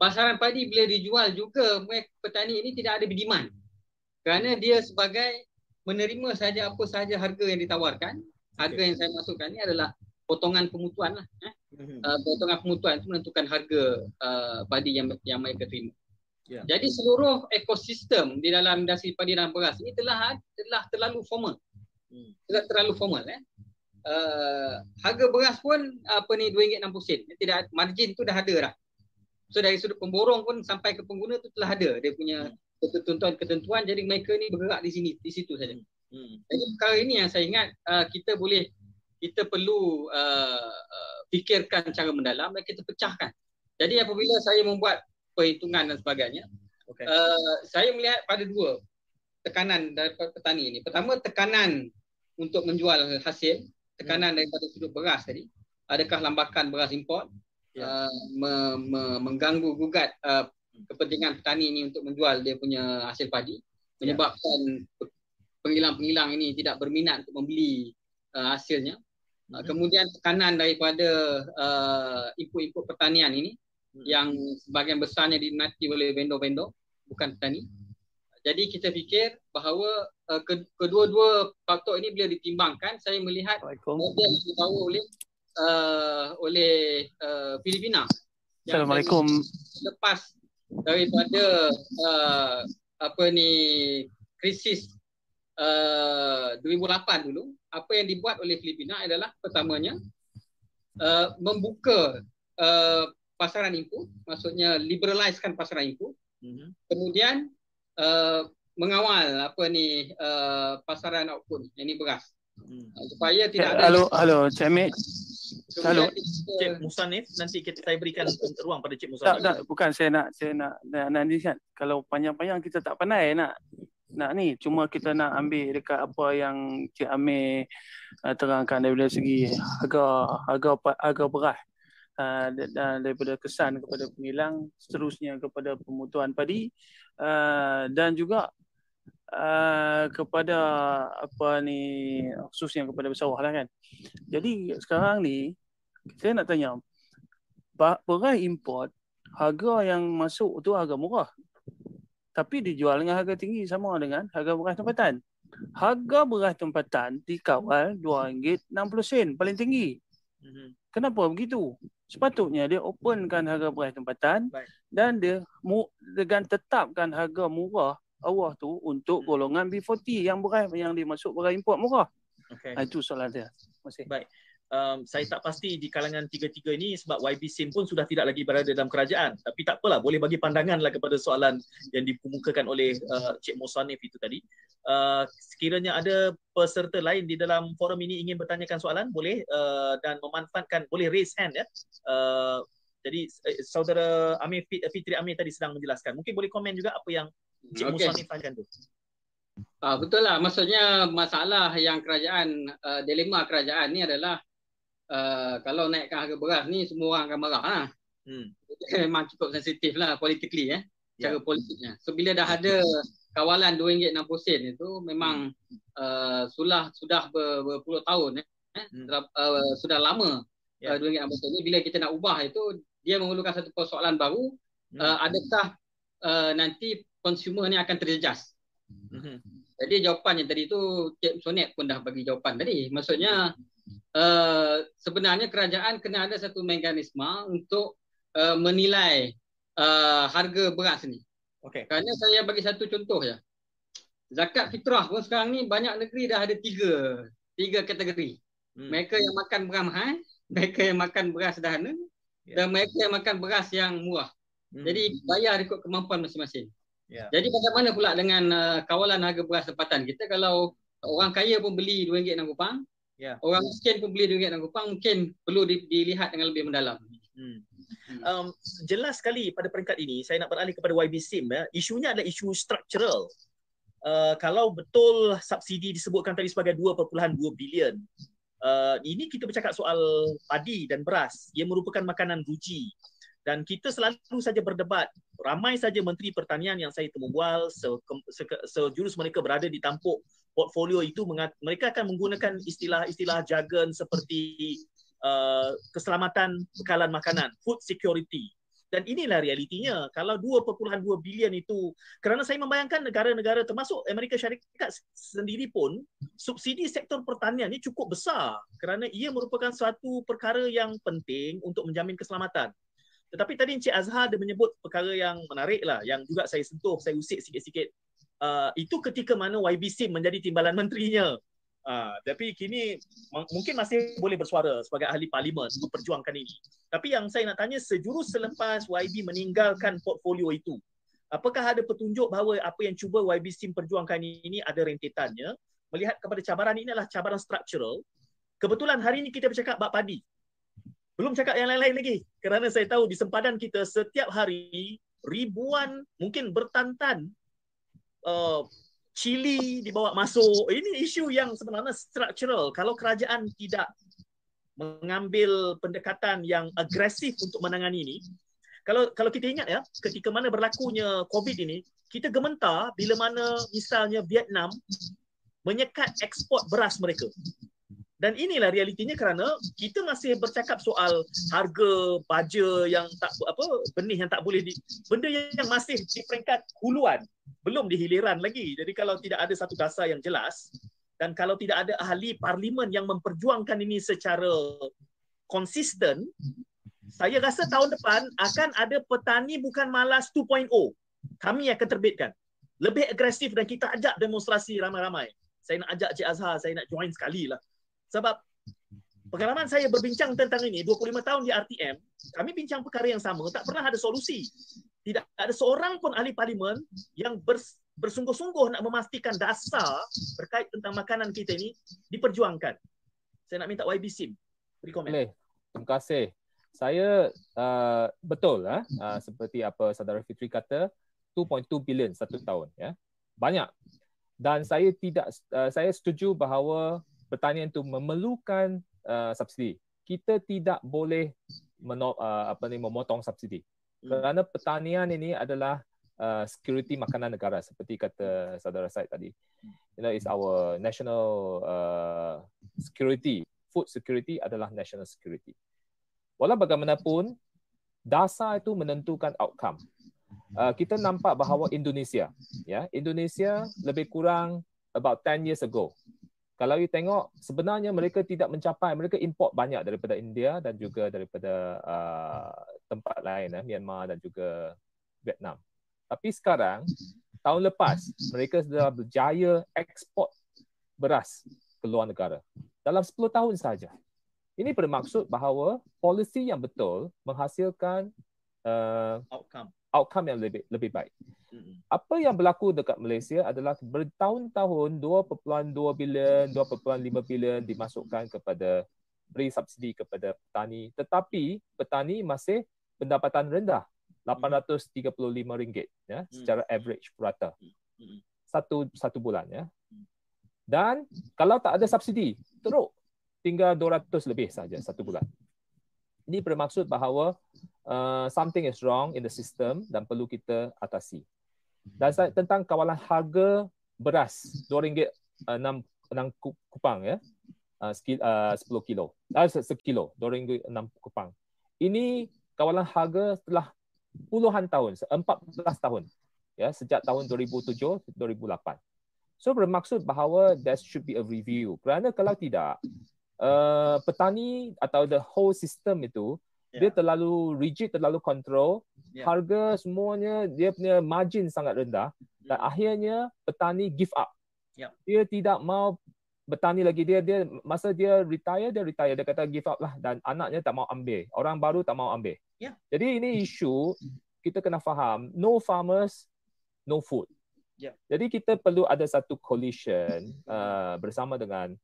pasaran padi bila dijual juga mereka petani ini tidak ada demand kerana dia sebagai menerima saja apa saja harga yang ditawarkan harga okay. yang saya masukkan ni adalah potongan pemutuan lah eh? mm-hmm. uh, potongan pemutuan itu menentukan harga uh, padi yang yang mereka terima yeah. jadi seluruh ekosistem di dalam industri padi dan beras ini telah telah terlalu formal mm. telah terlalu formal eh? Uh, harga beras pun apa ni RM2.60 tidak margin tu dah ada dah So dari sudut pemborong pun sampai ke pengguna tu telah ada dia punya ketentuan-ketentuan jadi mereka ni bergerak di sini di situ saja. Hmm. Jadi perkara ini yang saya ingat uh, kita boleh kita perlu uh, fikirkan cara mendalam dan kita pecahkan. Jadi apabila saya membuat perhitungan dan sebagainya, okay. uh, saya melihat pada dua tekanan daripada petani ini. Pertama tekanan untuk menjual hasil, tekanan hmm. daripada sudut beras tadi. Adakah lambakan beras import yeah. uh, me, me, mengganggu gugat uh, kepentingan petani ini untuk menjual dia punya hasil padi menyebabkan yeah. pengilang-pengilang ini tidak berminat untuk membeli uh, hasilnya. Uh, kemudian tekanan daripada uh, input-input pertanian ini. Yang sebahagian besarnya dinikmati oleh vendor-vendor bukan petani. Jadi kita fikir bahawa uh, kedua-dua faktor ini bila ditimbangkan saya melihat model yang dibawa oleh uh, oleh uh, Filipina. Assalamualaikum. Lepas daripada uh, apa ni krisis uh, 2008 dulu, apa yang dibuat oleh Filipina adalah pertamanya uh, membuka uh, pasaran input, maksudnya liberalizekan pasaran input. Mm-hmm. Kemudian uh, mengawal apa ni uh, pasaran output yang ni beras. Hmm. uh, supaya tidak ada halo halo Cik Amit halo. Cik Musanif nanti kita saya berikan ruang pada Cik Musanif tak, tak bukan saya nak saya nak nak, nak ni kan kalau panjang-panjang kita tak pandai nak nak ni. Cuma kita nak ambil dekat apa yang Cik Amir uh, terangkan daripada segi harga harga harga beras uh, daripada kesan kepada pengilang seterusnya kepada pemutuan padi uh, dan juga uh, kepada apa ni khususnya kepada bersawah lah kan. Jadi sekarang ni saya nak tanya beras import harga yang masuk tu harga murah. Tapi dijual dengan harga tinggi sama dengan harga beras tempatan. Harga beras tempatan dikawal RM2.60 paling tinggi. Mhm. Kenapa begitu? Sepatutnya dia openkan harga beras tempatan Baik. dan dia dengan tetapkan harga murah Allah tu untuk hmm. golongan B40 yang beras yang dimasuk beras import murah. Okay. Ha, itu soalan dia. Masih. Baik. Um, saya tak pasti di kalangan tiga-tiga ini sebab YB Sim pun sudah tidak lagi berada dalam kerajaan. Tapi tak apalah, boleh bagi pandangan lah kepada soalan yang dikemukakan oleh uh, Cik Musanif itu tadi. Uh, sekiranya ada peserta lain di dalam forum ini ingin bertanyakan soalan, boleh uh, dan memanfaatkan, boleh raise hand ya. Uh, jadi uh, saudara Amir Fitri Amir tadi sedang menjelaskan. Mungkin boleh komen juga apa yang Cik okay. Musa ni tu. Ah, betul lah. Maksudnya masalah yang kerajaan, uh, dilema kerajaan ni adalah uh, kalau naikkan harga beras ni semua orang akan marah lah. Hmm. *laughs* Memang cukup sensitif lah politically eh. Cara yeah. politiknya. So bila dah ada kawalan RM2.60 itu memang hmm. uh, sudah sudah ber, berpuluh tahun eh. Hmm. Uh, sudah lama yeah. uh, RM2.60 ni bila kita nak ubah itu dia memerlukan satu persoalan baru. Hmm. Uh, adakah uh, nanti consumer ni akan terjejas. Mm-hmm. Jadi jawapan yang tadi tu Cik Sonet pun dah bagi jawapan tadi. Maksudnya uh, sebenarnya kerajaan kena ada satu mekanisme untuk uh, menilai uh, harga beras ni. Okay. Kerana saya bagi satu contoh ya. Zakat fitrah pun sekarang ni banyak negeri dah ada tiga tiga kategori. Hmm. Mereka yang makan beras *laughs* mahal, mereka yang makan beras sederhana yeah. dan mereka yang makan beras yang murah. Hmm. Jadi bayar ikut kemampuan masing-masing. Yeah. Jadi bagaimana pula dengan uh, kawalan harga beras tempatan kita kalau orang kaya pun beli RM2.60, yeah. orang miskin pun beli RM2.60 mungkin perlu di, dilihat dengan lebih mendalam. Hmm. hmm. Um, jelas sekali pada peringkat ini saya nak beralih kepada YB Sim ya. Isunya adalah isu struktural. Uh, kalau betul subsidi disebutkan tadi sebagai 2.2 bilion. Uh, ini kita bercakap soal padi dan beras. Ia merupakan makanan ruji dan kita selalu saja berdebat ramai saja menteri pertanian yang saya temu bual sejurus mereka berada di tampuk portfolio itu mereka akan menggunakan istilah-istilah jargon seperti uh, keselamatan bekalan makanan food security. Dan inilah realitinya. Kalau 2.2 bilion itu kerana saya membayangkan negara-negara termasuk Amerika Syarikat sendiri pun subsidi sektor pertanian ini cukup besar. Kerana ia merupakan suatu perkara yang penting untuk menjamin keselamatan. Tetapi tadi Encik Azhar dia menyebut perkara yang menarik lah yang juga saya sentuh, saya usik sikit-sikit. Uh, itu ketika mana YB Sim menjadi timbalan menterinya. Ha, tapi kini mungkin masih boleh bersuara sebagai ahli parlimen untuk perjuangkan ini. Tapi yang saya nak tanya sejurus selepas YB meninggalkan portfolio itu, apakah ada petunjuk bahawa apa yang cuba YB SIM perjuangkan ini ada rentetannya? Melihat kepada cabaran ini adalah cabaran struktural. Kebetulan hari ini kita bercakap bab padi. Belum cakap yang lain-lain lagi. Kerana saya tahu di sempadan kita setiap hari ribuan mungkin bertantan uh, Chile dibawa masuk. Ini isu yang sebenarnya structural. Kalau kerajaan tidak mengambil pendekatan yang agresif untuk menangani ini, kalau kalau kita ingat ya, ketika mana berlakunya COVID ini, kita gementar bila mana misalnya Vietnam menyekat ekspor beras mereka. Dan inilah realitinya kerana kita masih bercakap soal harga baja yang tak apa benih yang tak boleh di benda yang masih di peringkat huluan belum di hiliran lagi. Jadi kalau tidak ada satu dasar yang jelas dan kalau tidak ada ahli parlimen yang memperjuangkan ini secara konsisten saya rasa tahun depan akan ada petani bukan malas 2.0. Kami akan terbitkan. Lebih agresif dan kita ajak demonstrasi ramai-ramai. Saya nak ajak Cik Azhar, saya nak join sekali lah. Sebab pengalaman saya berbincang tentang ini 25 tahun di RTM, kami bincang perkara yang sama, tak pernah ada solusi. Tidak ada seorang pun ahli parlimen yang bers, bersungguh-sungguh nak memastikan dasar berkait tentang makanan kita ini diperjuangkan. Saya nak minta YB Sim beri komen. Boleh. Terima kasih. Saya uh, betul uh, uh, seperti apa saudara Fitri kata 2.2 bilion satu tahun ya. Banyak. Dan saya tidak uh, saya setuju bahawa pertanian itu memerlukan uh, subsidi. Kita tidak boleh meno, uh, apa ni memotong subsidi. Hmm. Kerana pertanian ini adalah uh, security makanan negara seperti kata saudara Said tadi. You know, it's our national uh, security. Food security adalah national security. Walau bagaimanapun, dasar itu menentukan outcome. Uh, kita nampak bahawa Indonesia, ya, Indonesia lebih kurang about 10 years ago kalau you tengok sebenarnya mereka tidak mencapai mereka import banyak daripada India dan juga daripada uh, tempat lain eh, Myanmar dan juga Vietnam. Tapi sekarang tahun lepas mereka sudah berjaya ekspor beras ke luar negara dalam 10 tahun saja. Ini bermaksud bahawa polisi yang betul menghasilkan uh, outcome outcome yang lebih lebih baik. Apa yang berlaku dekat Malaysia adalah bertahun-tahun 2.2 bilion, 2.5 bilion dimasukkan kepada beri subsidi kepada petani tetapi petani masih pendapatan rendah RM835 ya secara average purata. Satu satu bulan ya. Dan kalau tak ada subsidi teruk tinggal 200 lebih saja satu bulan. Ini bermaksud bahawa uh, something is wrong in the system dan perlu kita atasi. Dan saya, tentang kawalan harga beras RM2 uh, 6, 6 kupang ya. Uh, uh, 10 kilo. Uh, sekilo. RM2 6 kupang. Ini kawalan harga setelah puluhan tahun, 14 tahun. Ya, sejak tahun 2007 2008. So bermaksud bahawa there should be a review. Kerana kalau tidak, uh, petani atau the whole system itu yeah. dia terlalu rigid, terlalu control. Yeah. Harga semuanya dia punya margin sangat rendah dan hmm. akhirnya petani give up. Yeah. Dia tidak mau bertani lagi dia dia masa dia retire dia retire dia kata give up lah dan anaknya tak mau ambil. Orang baru tak mau ambil. Yeah. Jadi ini isu kita kena faham no farmers no food. Yeah. Jadi kita perlu ada satu coalition uh, bersama dengan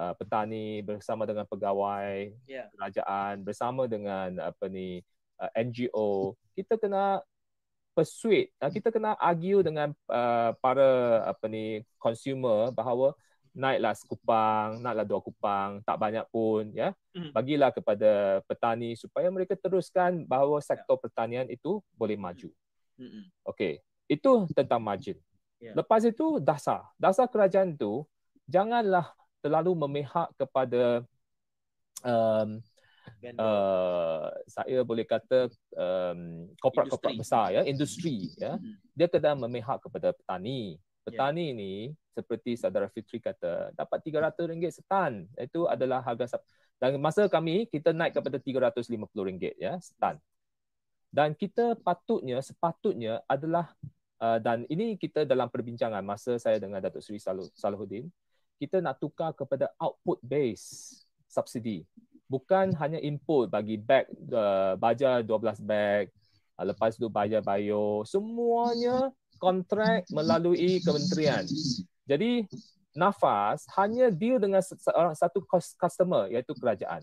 uh, petani bersama dengan pegawai yeah. kerajaan bersama dengan apa ni uh, NGO kita kena persuade uh, kita kena argue dengan uh, para apa ni consumer bahawa naiklah sekupang naiklah dua kupang tak banyak pun ya mm. bagilah kepada petani supaya mereka teruskan bahawa sektor yeah. pertanian itu boleh maju mm-hmm. okey itu tentang margin yeah. lepas itu dasar dasar kerajaan itu janganlah terlalu memihak kepada um, uh, saya boleh kata um, korporat-korporat besar ya industri ya. Hmm. dia kena memihak kepada petani. Petani yeah. ni seperti saudara Fitri kata dapat RM300 setan. Itu adalah harga dan masa kami kita naik kepada RM350 ya setan. Dan kita patutnya sepatutnya adalah uh, dan ini kita dalam perbincangan masa saya dengan Datuk Seri Saluddin kita nak tukar kepada output base subsidi. Bukan hanya input bagi bag uh, baja 12 bag, uh, lepas tu bayar bio, semuanya kontrak melalui kementerian. Jadi nafas hanya deal dengan satu customer iaitu kerajaan.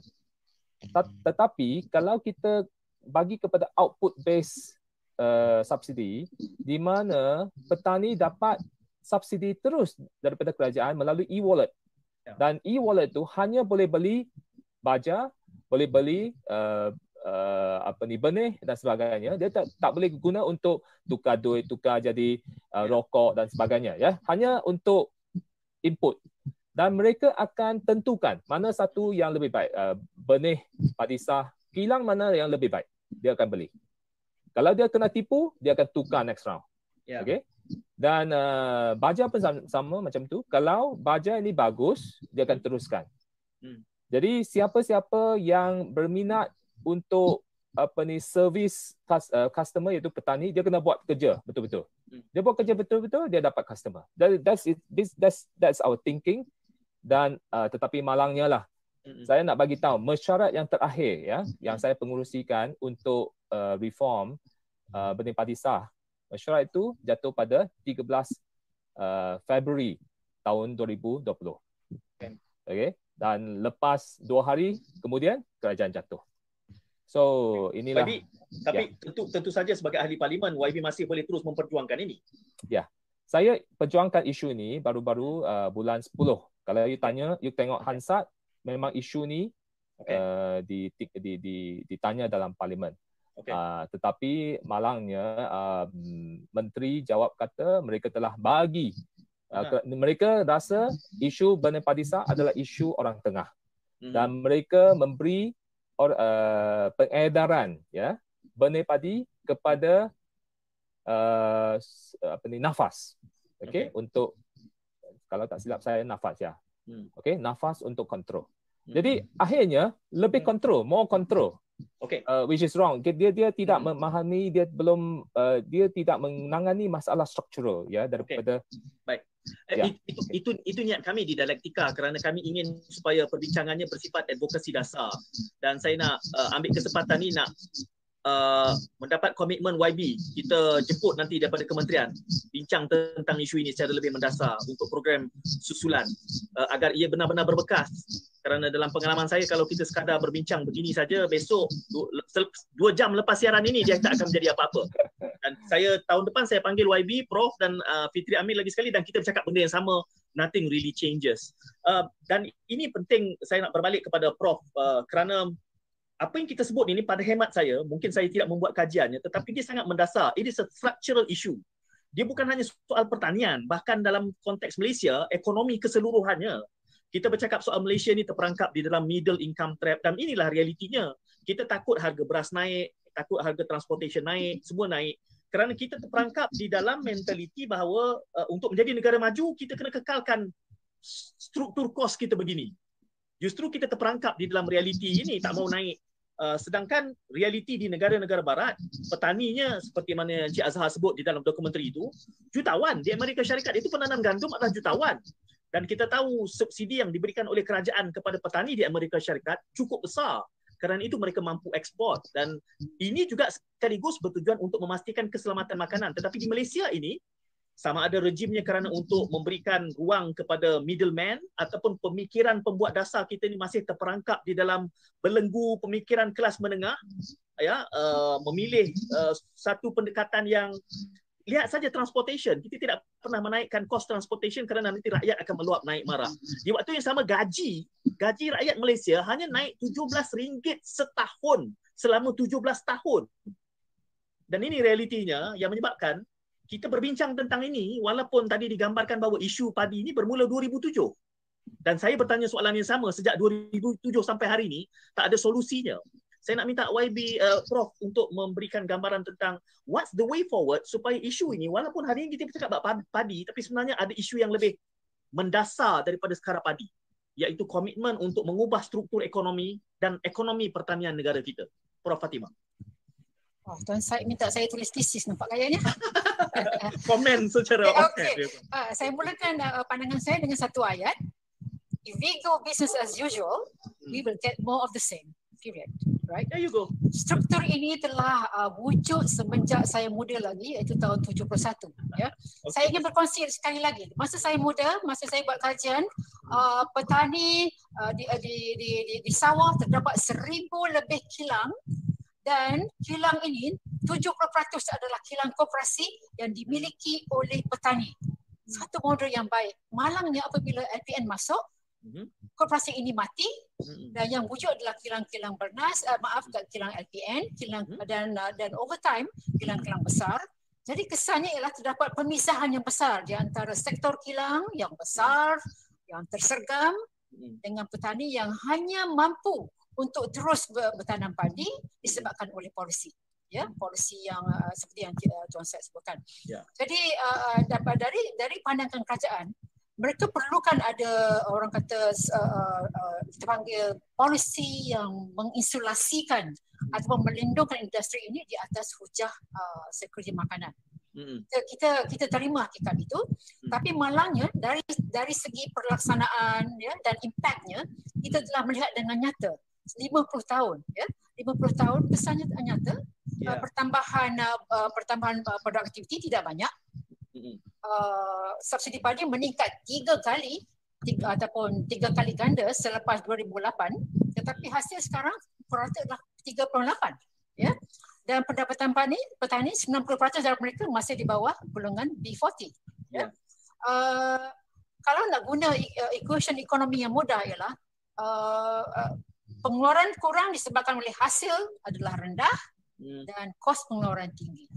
Tetapi kalau kita bagi kepada output base uh, subsidi di mana petani dapat subsidi terus daripada kerajaan melalui e-wallet. Ya. Dan e-wallet tu hanya boleh beli baja, boleh beli uh, uh, apa ni benih dan sebagainya. Dia tak tak boleh guna untuk tukar duit, tukar jadi uh, rokok dan sebagainya ya. Hanya untuk input. Dan mereka akan tentukan mana satu yang lebih baik. Uh, benih padi sah, kilang mana yang lebih baik. Dia akan beli. Kalau dia kena tipu, dia akan tukar next round. Yeah. Okay. Dan uh, baja pun sama, sama macam tu. Kalau baja ini bagus, dia akan teruskan. Hmm. Jadi siapa-siapa yang berminat untuk apa ni service uh, customer iaitu petani dia kena buat kerja betul-betul. Hmm. Dia buat kerja betul-betul dia dapat customer. That, that's it. This that's that's our thinking. Dan uh, tetapi malangnya lah hmm. saya nak bagi tahu mesyuarat yang terakhir ya yang saya pengurusikan untuk uh, reform uh, benih padi sah mesyuarat itu jatuh pada 13 uh, Februari tahun 2020. Okay. okay. Dan lepas dua hari kemudian kerajaan jatuh. So inilah. Tapi, tapi ya. tentu tentu saja sebagai ahli parlimen YB masih boleh terus memperjuangkan ini. Ya. Saya perjuangkan isu ini baru-baru uh, bulan 10. Kalau you tanya, you tengok Hansat, memang isu ni okay. uh, di, di, di, di, ditanya dalam parlimen. Okay. Uh, tetapi malangnya uh, menteri jawab kata mereka telah bagi uh, mereka rasa isu Bani Padisa adalah isu orang tengah hmm. dan mereka memberi or, uh, pengedaran ya Bani Padi kepada uh, apa ni nafas okey okay. untuk kalau tak silap saya nafas ya hmm. okey nafas untuk kontrol hmm. jadi akhirnya lebih hmm. kontrol more kontrol Okay. Uh, which is wrong. Dia dia tidak hmm. memahami, dia belum uh, dia tidak menangani masalah struktural ya daripada. Okay. Baik. Eh, ya. Itu, itu itu niat kami di dialektika kerana kami ingin supaya perbincangannya bersifat advokasi dasar dan saya nak uh, ambil kesempatan ni nak uh, mendapat komitmen YB kita jemput nanti daripada kementerian bincang tentang isu ini secara lebih mendasar untuk program susulan uh, agar ia benar-benar berbekas. Kerana dalam pengalaman saya kalau kita sekadar berbincang begini saja besok dua jam lepas siaran ini dia tak akan menjadi apa-apa. Dan saya tahun depan saya panggil YB Prof dan uh, Fitri Amir lagi sekali dan kita bercakap benda yang sama nothing really changes. Uh, dan ini penting saya nak berbalik kepada Prof uh, kerana apa yang kita sebut ini pada hemat saya mungkin saya tidak membuat kajiannya tetapi dia sangat mendasar it is structural issue dia bukan hanya soal pertanian bahkan dalam konteks Malaysia ekonomi keseluruhannya kita bercakap soal Malaysia ni terperangkap di dalam middle income trap dan inilah realitinya. Kita takut harga beras naik, takut harga transportation naik, semua naik. Kerana kita terperangkap di dalam mentaliti bahawa uh, untuk menjadi negara maju, kita kena kekalkan struktur kos kita begini. Justru kita terperangkap di dalam realiti ini, tak mau naik. Uh, sedangkan realiti di negara-negara barat, petaninya seperti mana Encik Azhar sebut di dalam dokumentari itu, jutawan. Di Amerika Syarikat itu penanam gandum adalah jutawan. Dan kita tahu subsidi yang diberikan oleh kerajaan kepada petani di Amerika Syarikat cukup besar. Kerana itu mereka mampu ekspor. Dan ini juga sekaligus bertujuan untuk memastikan keselamatan makanan. Tetapi di Malaysia ini sama ada rejimnya kerana untuk memberikan ruang kepada middleman ataupun pemikiran pembuat dasar kita ini masih terperangkap di dalam belenggu pemikiran kelas menengah ya uh, memilih uh, satu pendekatan yang lihat saja transportation. Kita tidak pernah menaikkan kos transportation kerana nanti rakyat akan meluap naik marah. Di waktu yang sama gaji, gaji rakyat Malaysia hanya naik RM17 setahun selama 17 tahun. Dan ini realitinya yang menyebabkan kita berbincang tentang ini walaupun tadi digambarkan bahawa isu padi ini bermula 2007. Dan saya bertanya soalan yang sama sejak 2007 sampai hari ini tak ada solusinya saya nak minta YB uh, Prof untuk memberikan gambaran tentang what's the way forward supaya isu ini walaupun hari ini kita bercakap about padi tapi sebenarnya ada isu yang lebih mendasar daripada sekarang padi iaitu komitmen untuk mengubah struktur ekonomi dan ekonomi pertanian negara kita. Prof Fatimah. Oh, Tuan Syed minta saya tulis tesis nampak kayaknya. *laughs* Komen secara okay, okay. Uh, saya mulakan uh, pandangan saya dengan satu ayat if we go business as usual, we will get more of the same. Period. Right? There you go. Struktur ini telah uh, wujud semenjak saya muda lagi, iaitu tahun 71. Ya, okay. saya ingin berkongsi sekali lagi. Masa saya muda, masa saya buat kajian, uh, petani uh, di, di, di, di, di sawah terdapat seribu lebih kilang dan kilang ini 70% adalah kilang koperasi yang dimiliki oleh petani. Satu model yang baik. Malangnya apabila LPN masuk, Mhm. Korporasi ini mati mhm. dan yang wujud adalah kilang-kilang bernas, uh, maaf kilang LPN, kilang dan uh, dan over time kilang-kilang besar. Jadi kesannya ialah terdapat pemisahan yang besar di antara sektor kilang yang besar, yang tersergam dengan petani yang hanya mampu untuk terus bertanam padi disebabkan oleh polisi ya polisi yang uh, seperti yang uh, tuan saya sebutkan. Yeah. Jadi uh, dapat dari dari pandangan kerajaan mereka perlukan ada orang kata uh, uh, kita panggil polisi yang menginsulasikan atau melindungkan industri ini di atas hujah uh, security makanan. Hmm. Kita, kita kita terima hakikat itu hmm. tapi malangnya dari dari segi pelaksanaan ya dan impaknya kita telah melihat dengan nyata 50 tahun ya 50 tahun kesannya nyata yeah. uh, pertambahan uh, pertambahan uh, produktiviti tidak banyak. Uh, subsidi padi meningkat tiga kali tiga, ataupun tiga kali ganda selepas 2008 tetapi hasil sekarang purata adalah 38 ya. Dan pendapatan petani petani 90% dari mereka masih di bawah golongan B40 ya. Uh, kalau nak guna uh, equation ekonomi yang mudah ialah uh, uh, pengeluaran kurang disebabkan oleh hasil adalah rendah. Dan kos pengeluaran tinggi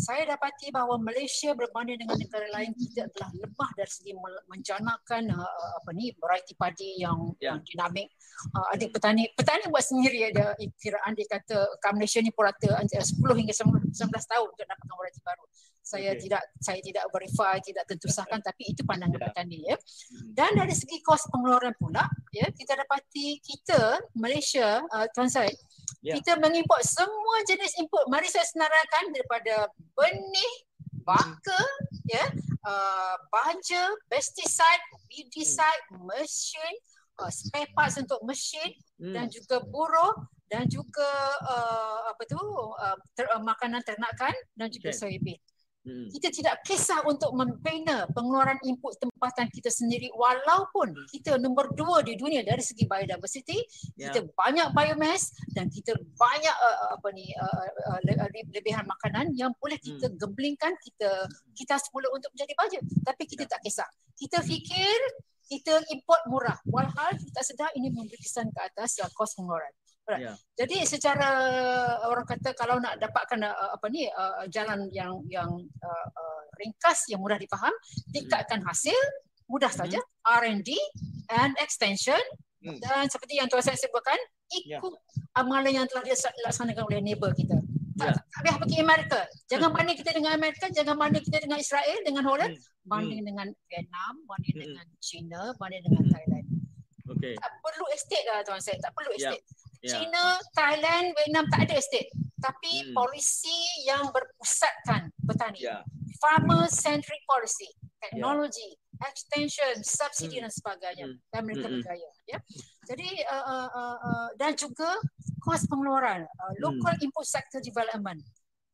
saya dapati bahawa Malaysia berbanding dengan negara lain kita telah lemah dari segi menjanakan uh, apa ni variety padi yang yeah. yang dinamik. Uh, ada petani petani buat sendiri ada kiraan dia kata kat Malaysia ni purata antara 10 hingga 19 tahun untuk dapatkan variety baru. Saya okay. tidak saya tidak verify, tidak tentu sahkan tapi itu pandangan yeah. petani ya. Hmm. Dan dari segi kos pengeluaran pula ya kita dapati kita Malaysia uh, tuan saya yeah. kita mengimport semua jenis input. Mari saya senaraikan daripada benih, baka, ya, uh, baja, pesticide, weedicide, mesin, uh, spare parts untuk mesin mm. dan juga buruh dan juga uh, apa tu uh, ter, uh, makanan ternakan dan juga okay. soybean. Hmm. Kita tidak kisah untuk membina pengeluaran input tempatan kita sendiri walaupun kita nombor dua di dunia dari segi biodiversity, yeah. kita banyak biomass dan kita banyak uh, apa ni uh, uh, lebihan makanan yang boleh kita hmm. gemblingkan kita kita semula untuk menjadi baja. Tapi kita yeah. tak kisah. Kita fikir kita import murah. Walhal kita sedar ini memberi kesan ke atas uh, kos pengeluaran. Yeah. Jadi secara orang kata kalau nak dapatkan uh, apa ni uh, jalan yang yang uh, uh, ringkas yang mudah dipaham, tingkatkan hasil mudah saja mm-hmm. R&D and extension mm. dan seperti yang tuan saya sebutkan ikut yeah. amalan yang telah dilaksanakan oleh neighbor kita. Tak, yeah. tak payah pergi Amerika. Jangan hmm. banding kita dengan Amerika, jangan banding kita dengan Israel, dengan Holland, mm. banding mm. dengan Vietnam, banding mm. dengan China, banding dengan mm. Thailand. Okay. Tak perlu estate lah tuan saya, tak perlu estate. Yeah. Yeah. China, Thailand, Vietnam tak ada estate. Tapi hmm. polisi yang berpusatkan petani. Yeah. Farmer centric policy, teknologi, yeah. extension, subsidi hmm. dan sebagainya. Hmm. Dan mereka hmm. berjaya. Ya. Jadi uh, uh, uh, uh, dan juga kos pengeluaran, uh, local hmm. input sector development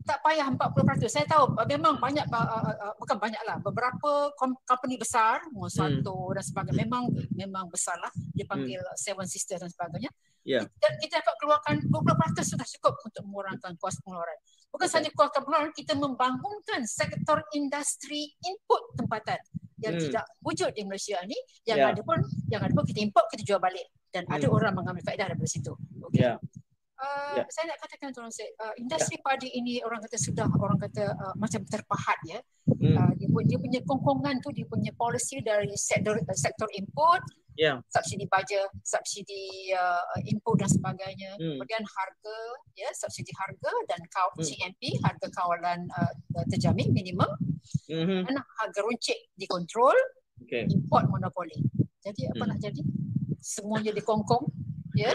tak payah 40%. Saya tahu uh, memang banyak uh, uh, uh, bukan banyaklah beberapa company besar Monsanto hmm. dan sebagainya memang memang besarlah dipanggil hmm. Seven Sisters dan sebagainya. Yeah. Kita, kita dapat keluarkan 20% sudah cukup untuk mengurangkan kos pengeluaran. Bukan okay. sahaja kos pengeluaran, kita membangunkan sektor industri input tempatan yang hmm. tidak wujud di Malaysia ni. Yang yeah. ada pun yang ada pun kita import, kita jual balik dan hmm. ada orang mengambil faedah dari situ. Okay. Yeah. Uh, yeah. saya nak katakan tuan saya uh, industri yeah. padi ini orang kata sudah orang kata uh, macam terpahat ya mm. uh, dia, dia punya kongkongan tu dia punya policy dari sektor uh, sektor input yeah. subsidi baja subsidi uh, input dan sebagainya mm. kemudian harga ya subsidi harga dan kaw- mm. CMP harga kawalan uh, terjamin minimum mm-hmm. dan harga runcit dikontrol okay. import monopoli jadi apa mm. nak jadi semuanya dikongkong ya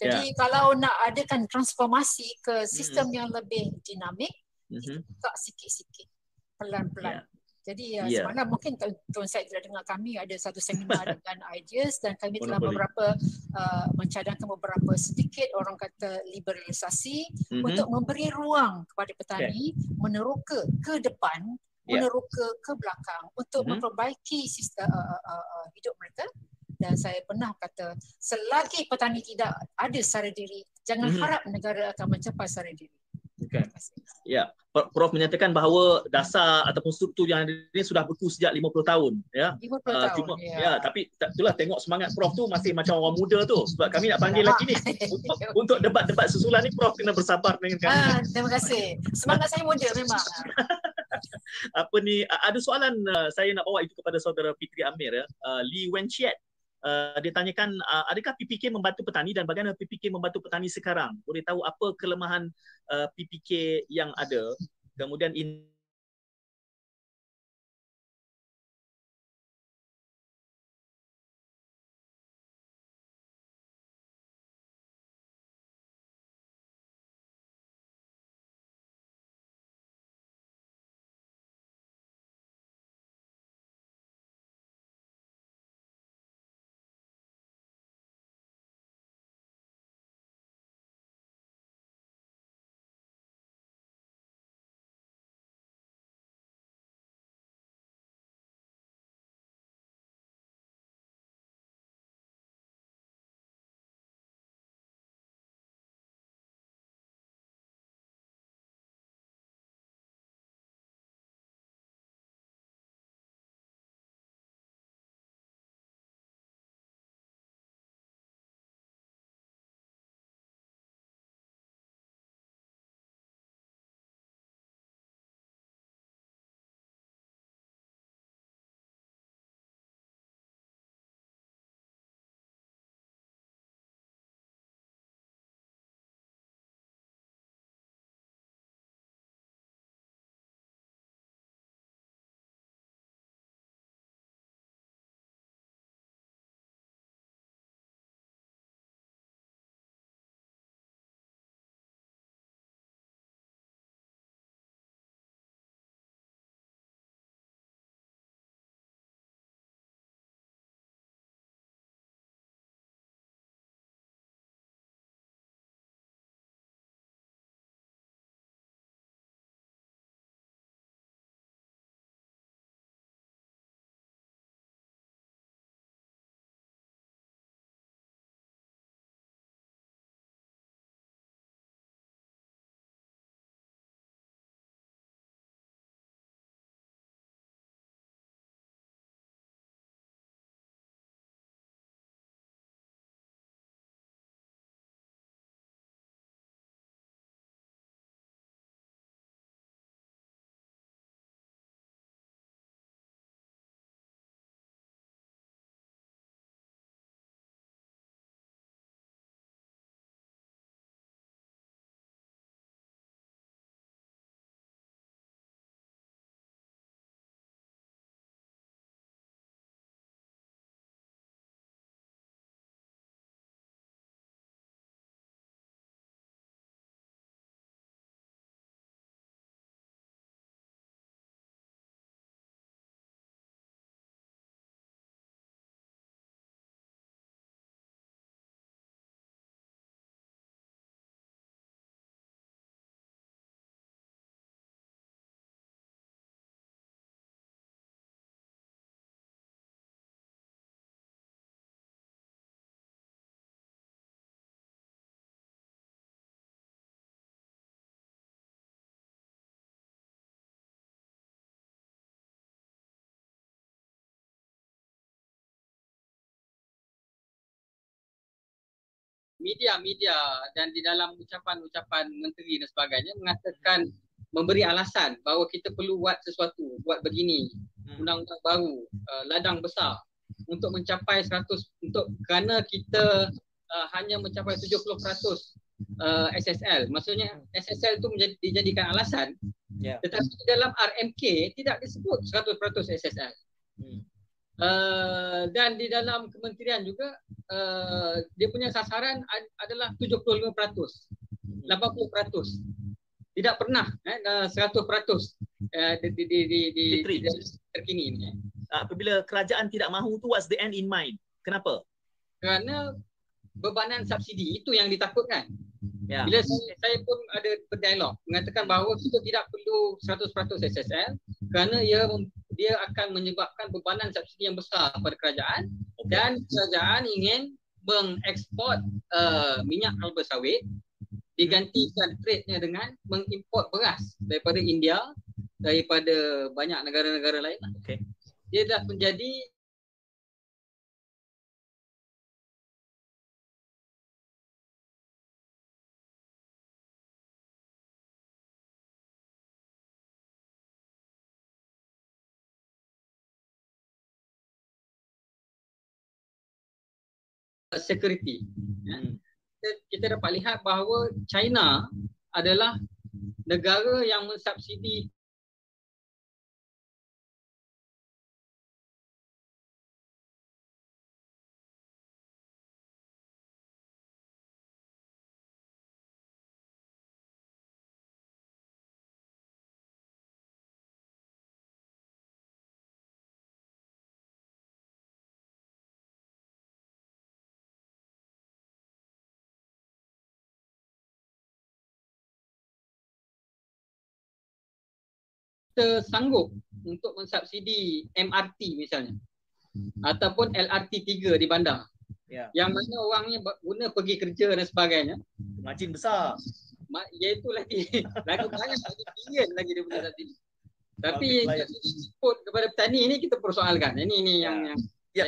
jadi yeah. kalau nak adakan transformasi ke sistem mm-hmm. yang lebih dinamik, mm-hmm. kita sikit-sikit, pelan-pelan. Yeah. Jadi uh, yeah. semalam mungkin Tuan Syed telah dengar kami ada satu seminar *laughs* dengan ideas dan kami telah beberapa uh, mencadangkan beberapa sedikit orang kata liberalisasi mm-hmm. untuk memberi ruang kepada petani okay. meneroka ke depan yeah. meneroka ke belakang untuk mm-hmm. memperbaiki sistem uh, uh, uh, hidup mereka dan saya pernah kata selagi petani tidak ada secara diri jangan mm-hmm. harap negara akan mencapai secara diri. Okay. Ya, Prof menyatakan bahawa dasar ataupun struktur yang ada ini sudah berlaku sejak 50 tahun, ya. 50 uh, tahun. Cuma, ya. ya, tapi itulah tengok semangat Prof tu masih macam orang muda tu. Sebab kami nak panggil lagi ni *laughs* untuk, untuk debat-debat susulan ni Prof kena bersabar dengan kami. Ah, terima kasih. Semangat saya muda memang. *laughs* Apa ni ada soalan uh, saya nak bawa itu kepada saudara Fitri Amir ya. Uh, Lee Wen Chiat uh, dia tanyakan uh, adakah PPK membantu petani dan bagaimana PPK membantu petani sekarang? Boleh tahu apa kelemahan uh, PPK yang ada? Kemudian in media-media dan di dalam ucapan-ucapan menteri dan sebagainya mengatakan memberi alasan bahawa kita perlu buat sesuatu, buat begini, hmm. undang-undang baru, uh, ladang besar untuk mencapai 100 untuk kerana kita uh, hanya mencapai 70% uh, SSL. Maksudnya SSL itu menjadi dijadikan alasan. Yeah. Tetapi dalam RMK tidak disebut 100% SSL. Hmm. Uh, dan di dalam kementerian juga uh, dia punya sasaran ad- adalah 75%, 80%. Tidak pernah eh, 100%. uh, di, di, di, di, di, di terkini ini. Eh. Apabila kerajaan tidak mahu tu what's the end in mind? Kenapa? Kerana bebanan subsidi itu yang ditakutkan. Ya. Bila saya, saya pun ada berdialog mengatakan bahawa kita tidak perlu 100% SSL kerana ia dia akan menyebabkan bebanan subsidi yang besar kepada kerajaan okay. dan kerajaan ingin mengeksport uh, minyak kalba sawit digantikan trade-nya dengan mengimport beras daripada India daripada banyak negara-negara lain. Okay. Dia dah menjadi security. Ya. Hmm. Kita dapat lihat bahawa China adalah negara yang mensubsidi kita sanggup untuk mensubsidi MRT misalnya ataupun LRT 3 di bandar. Ya. Yang mana orangnya guna pergi kerja dan sebagainya. Margin besar. Ma- ya itu lagi *laughs* lagi banyak lagi bilion lagi dia punya subsidi. Tapi input kepada petani ini kita persoalkan. Ini ini ya. yang yang Ya.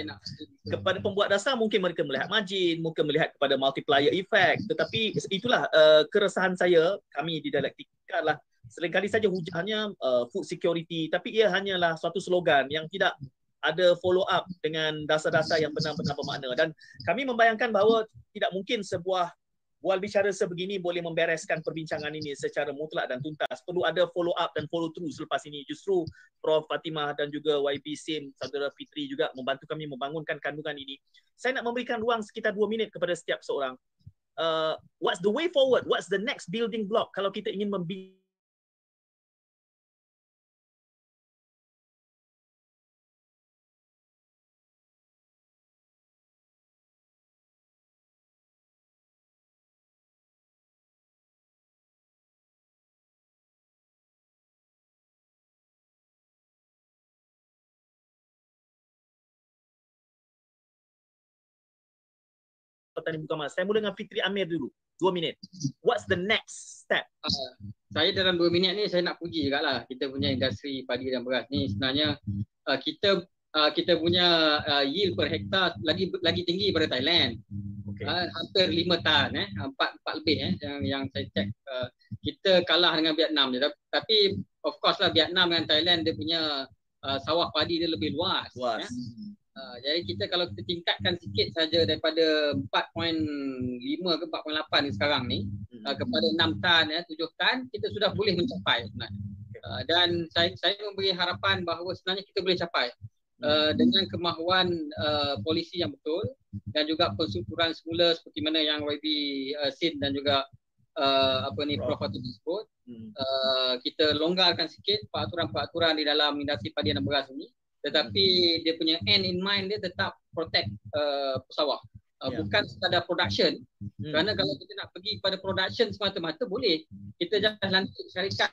Kepada pembuat dasar mungkin mereka melihat margin, mungkin melihat kepada multiplier effect. Tetapi itulah uh, keresahan saya, kami di dialektika lah seringkali saja hujannya uh, food security tapi ia hanyalah suatu slogan yang tidak ada follow up dengan dasar-dasar yang benar-benar bermakna dan kami membayangkan bahawa tidak mungkin sebuah bual bicara sebegini boleh membereskan perbincangan ini secara mutlak dan tuntas. Perlu ada follow up dan follow through selepas ini. Justru Prof. Fatimah dan juga YB Sim, saudara Fitri juga membantu kami membangunkan kandungan ini. Saya nak memberikan ruang sekitar dua minit kepada setiap seorang. Uh, what's the way forward? What's the next building block kalau kita ingin membangun petani bukan Saya mula dengan Fitri Amir dulu. Dua minit. What's the next step? Uh, saya dalam dua minit ni saya nak puji juga lah kita punya industri padi dan beras ni. Sebenarnya uh, kita uh, kita punya uh, yield per hektar lagi lagi tinggi daripada Thailand. Okay. Uh, hampir lima tan eh. Empat, empat lebih eh yang, yang saya cek. Uh, kita kalah dengan Vietnam je. Tapi of course lah Vietnam dengan Thailand dia punya uh, sawah padi dia lebih luas. Luas. Eh. Uh, jadi kita kalau kita tingkatkan sikit saja daripada 4.5 ke 4.8 ni sekarang ni uh, kepada 6 tan ya 7 tan kita sudah boleh mencapai sebenarnya. Uh, dan saya saya memberi harapan bahawa sebenarnya kita boleh capai uh, dengan kemahuan uh, polisi yang betul dan juga pensyukuran semula seperti mana yang YB uh, Sin dan juga uh, apa ni Prof. Fatul sebut uh, kita longgarkan sikit peraturan-peraturan di dalam industri padi dan beras ini tetapi dia punya end in mind dia tetap protect uh, pesawah uh, yeah. bukan sekadar production. Hmm. kerana kalau kita nak pergi pada production semata-mata boleh. Kita jangan lantik syarikat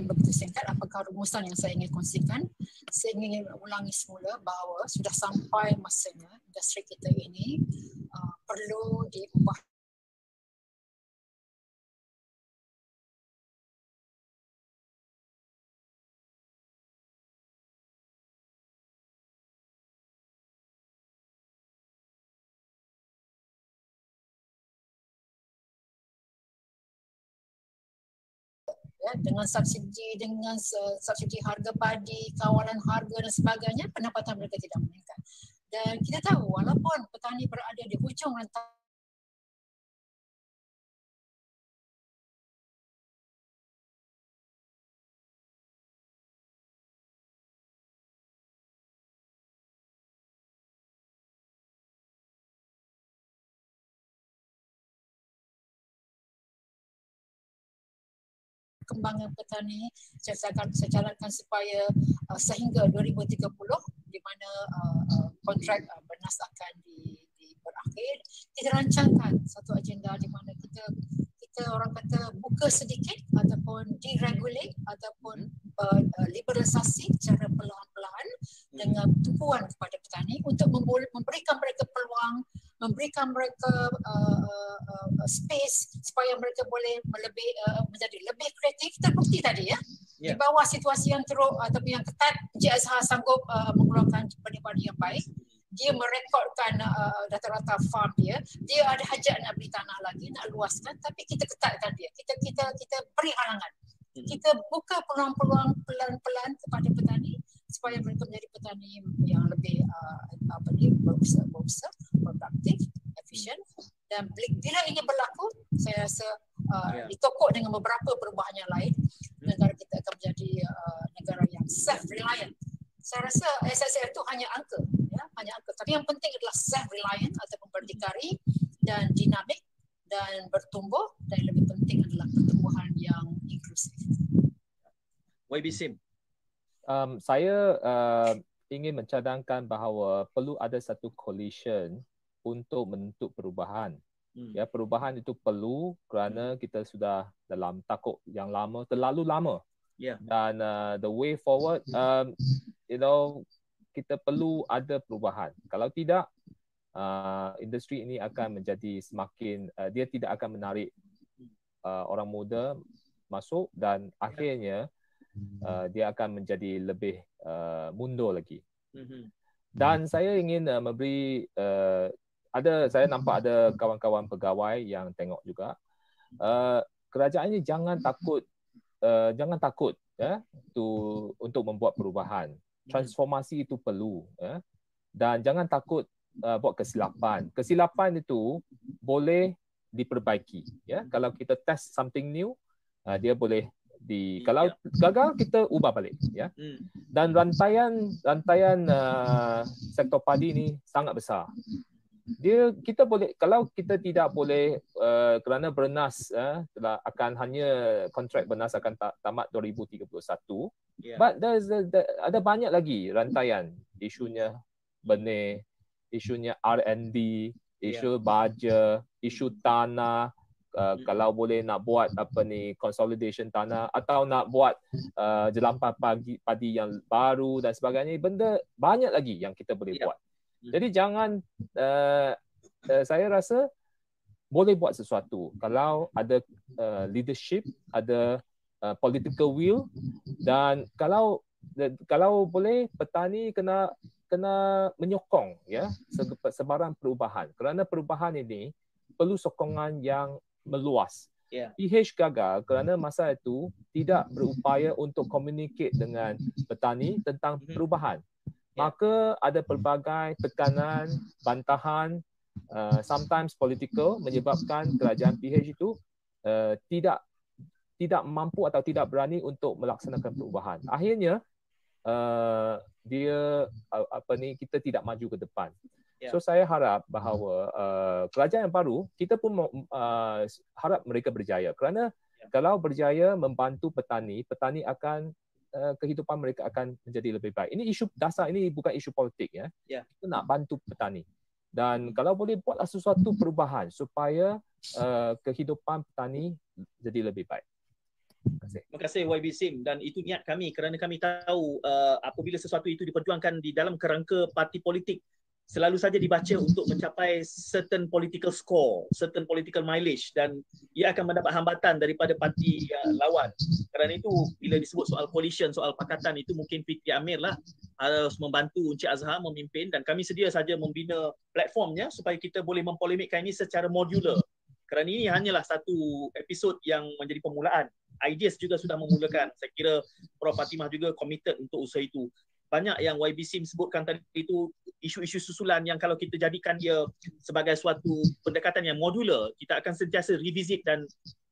yang begitu singkat apakah rumusan yang saya ingin kongsikan. Saya ingin ulangi semula bahawa sudah sampai masanya industri kita ini uh, perlu diubah ya, dengan subsidi dengan subsidi harga padi, kawalan harga dan sebagainya, pendapatan mereka tidak meningkat. Dan kita tahu walaupun petani berada di hujung rentang perkembangan petani saya akan saya jalankan supaya uh, sehingga 2030 di mana uh, uh, kontrak uh, bernas akan di, di berakhir kita rancangkan satu agenda di mana kita kita orang kata buka sedikit ataupun deregulate ataupun uh, uh, liberalisasi secara perlahan-lahan dengan tumpuan kepada petani untuk memberikan mereka peluang memberikan mereka uh, uh, uh, space supaya mereka boleh lebih uh, menjadi lebih kreatif. Terbukti tadi ya. Yeah. di bawah situasi yang teruk ataupun yang ketat Encik Azhar sanggup uh, mengeluarkan benih-benih yang baik. Dia merekodkan uh, data-data farm dia. Dia ada hajat nak beli tanah lagi nak luaskan. Tapi kita ketatkan dia. Kita kita kita beri halangan. Hmm. kita buka peluang-peluang pelan-pelan kepada petani supaya mereka menjadi petani yang lebih uh, apa ni berusaha, berusaha produktif, efisien dan bila ini berlaku saya rasa uh, yeah. ditokok dengan beberapa perubahan yang lain. Negara kita akan menjadi uh, negara yang self reliant saya rasa SSR itu hanya angka ya hanya angka. Tapi yang penting adalah self reliant atau berdikari dan dinamik dan bertumbuh. Dan yang lebih penting adalah pertumbuhan yang inklusif. YB Sim, um, saya uh, ingin mencadangkan bahawa perlu ada satu coalition untuk membentuk perubahan. Hmm. Ya, perubahan itu perlu kerana hmm. kita sudah dalam takut yang lama, terlalu lama. Yeah. Dan uh, the way forward, um, you know, kita perlu ada perubahan. Kalau tidak, uh, industri ini akan menjadi semakin, uh, dia tidak akan menarik uh, orang muda masuk dan yeah. Akhirnya uh, dia akan menjadi lebih uh, mundur lagi. Mm-hmm. Dan saya ingin uh, memberi uh, ada saya nampak ada kawan-kawan pegawai yang tengok juga uh, kerajaan ini jangan takut uh, jangan takut ya tu untuk membuat perubahan. Transformasi itu perlu ya. Dan jangan takut uh, buat kesilapan. Kesilapan itu boleh diperbaiki ya. Kalau kita test something new uh, dia boleh di kalau gagal kita ubah balik ya hmm. dan rantaian rantaian uh, sektor padi ni sangat besar dia kita boleh kalau kita tidak boleh uh, kerana bernas uh, telah akan hanya kontrak bernas akan ta- tamat 2031 yeah. but there's a, there, ada banyak lagi rantaian isunya benih isunya R&D isu yeah. baja isu tanah uh, hmm. kalau boleh nak buat apa ni consolidation tanah atau nak buat uh, jelampah pagi padi yang baru dan sebagainya benda banyak lagi yang kita boleh yeah. buat. Hmm. Jadi jangan uh, uh, saya rasa boleh buat sesuatu kalau ada uh, leadership, ada uh, political will dan kalau kalau boleh petani kena kena menyokong ya sebarang perubahan kerana perubahan ini perlu sokongan yang meluas. Yeah. PH gagal kerana masa itu tidak berupaya untuk communicate dengan petani tentang mm-hmm. perubahan. Yeah. Maka ada pelbagai tekanan, bantahan, uh, sometimes political menyebabkan kerajaan PH itu uh, tidak tidak mampu atau tidak berani untuk melaksanakan perubahan. Akhirnya uh, dia uh, apa ni kita tidak maju ke depan. Yeah. So saya harap bahawa uh, kerajaan yang baru kita pun uh, harap mereka berjaya kerana yeah. kalau berjaya membantu petani, petani akan uh, kehidupan mereka akan menjadi lebih baik. Ini isu dasar ini bukan isu politik ya. Yeah. Kita nak bantu petani. Dan kalau boleh buatlah sesuatu perubahan supaya uh, kehidupan petani jadi lebih baik. Terima kasih YB Sim dan itu niat kami kerana kami tahu uh, apabila sesuatu itu diperjuangkan di dalam kerangka parti politik selalu saja dibaca untuk mencapai certain political score, certain political mileage dan ia akan mendapat hambatan daripada parti uh, lawan. Kerana itu bila disebut soal coalition, soal pakatan itu mungkin Fitri Amir lah harus membantu Encik Azhar memimpin dan kami sedia saja membina platformnya supaya kita boleh mempolemikkan ini secara modular. Kerana ini hanyalah satu episod yang menjadi permulaan. Ideas juga sudah memulakan. Saya kira Prof Fatimah juga committed untuk usaha itu banyak yang YB Sim sebutkan tadi itu isu-isu susulan yang kalau kita jadikan dia sebagai suatu pendekatan yang modular, kita akan sentiasa revisit dan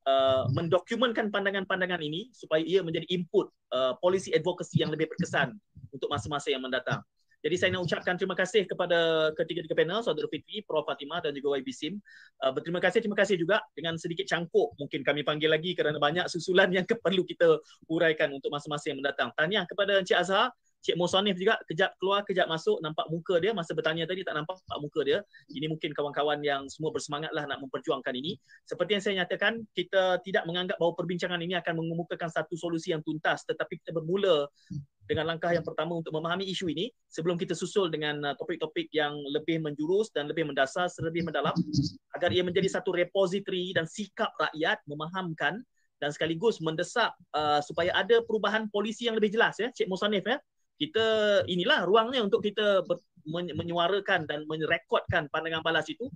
uh, mendokumentkan pandangan-pandangan ini supaya ia menjadi input uh, policy advocacy yang lebih berkesan untuk masa-masa yang mendatang. Jadi saya nak ucapkan terima kasih kepada ketiga-tiga panel, Saudara Fitri, Prof. Fatimah dan juga YB Sim. Uh, berterima kasih, terima kasih juga dengan sedikit cangkuk mungkin kami panggil lagi kerana banyak susulan yang *laughs* perlu kita uraikan untuk masa-masa yang mendatang. Tahniah kepada Encik Azhar, Cik Musanif juga kejap keluar, kejap masuk, nampak muka dia. Masa bertanya tadi tak nampak muka dia. Ini mungkin kawan-kawan yang semua bersemangatlah nak memperjuangkan ini. Seperti yang saya nyatakan, kita tidak menganggap bahawa perbincangan ini akan mengemukakan satu solusi yang tuntas. Tetapi kita bermula dengan langkah yang pertama untuk memahami isu ini sebelum kita susul dengan uh, topik-topik yang lebih menjurus dan lebih mendasar, lebih mendalam agar ia menjadi satu repository dan sikap rakyat memahamkan dan sekaligus mendesak uh, supaya ada perubahan polisi yang lebih jelas ya Cik Musanif ya kita inilah ruangnya untuk kita ber, menyuarakan dan merekodkan pandangan balas itu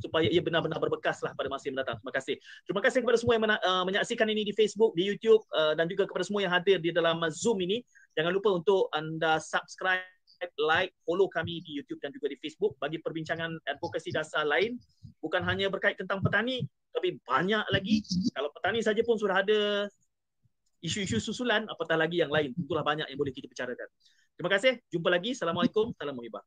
supaya ia benar-benar berbekas lah pada masa yang mendatang. Terima kasih. Terima kasih kepada semua yang mena- uh, menyaksikan ini di Facebook, di YouTube uh, dan juga kepada semua yang hadir di dalam Zoom ini. Jangan lupa untuk anda subscribe, like, follow kami di YouTube dan juga di Facebook bagi perbincangan advokasi dasar lain. Bukan hanya berkait tentang petani, tapi banyak lagi. Kalau petani saja pun sudah ada isu-isu susulan, apatah lagi yang lain. Tentulah banyak yang boleh kita bicarakan. Terima kasih. Jumpa lagi. Assalamualaikum. Salam muhibah.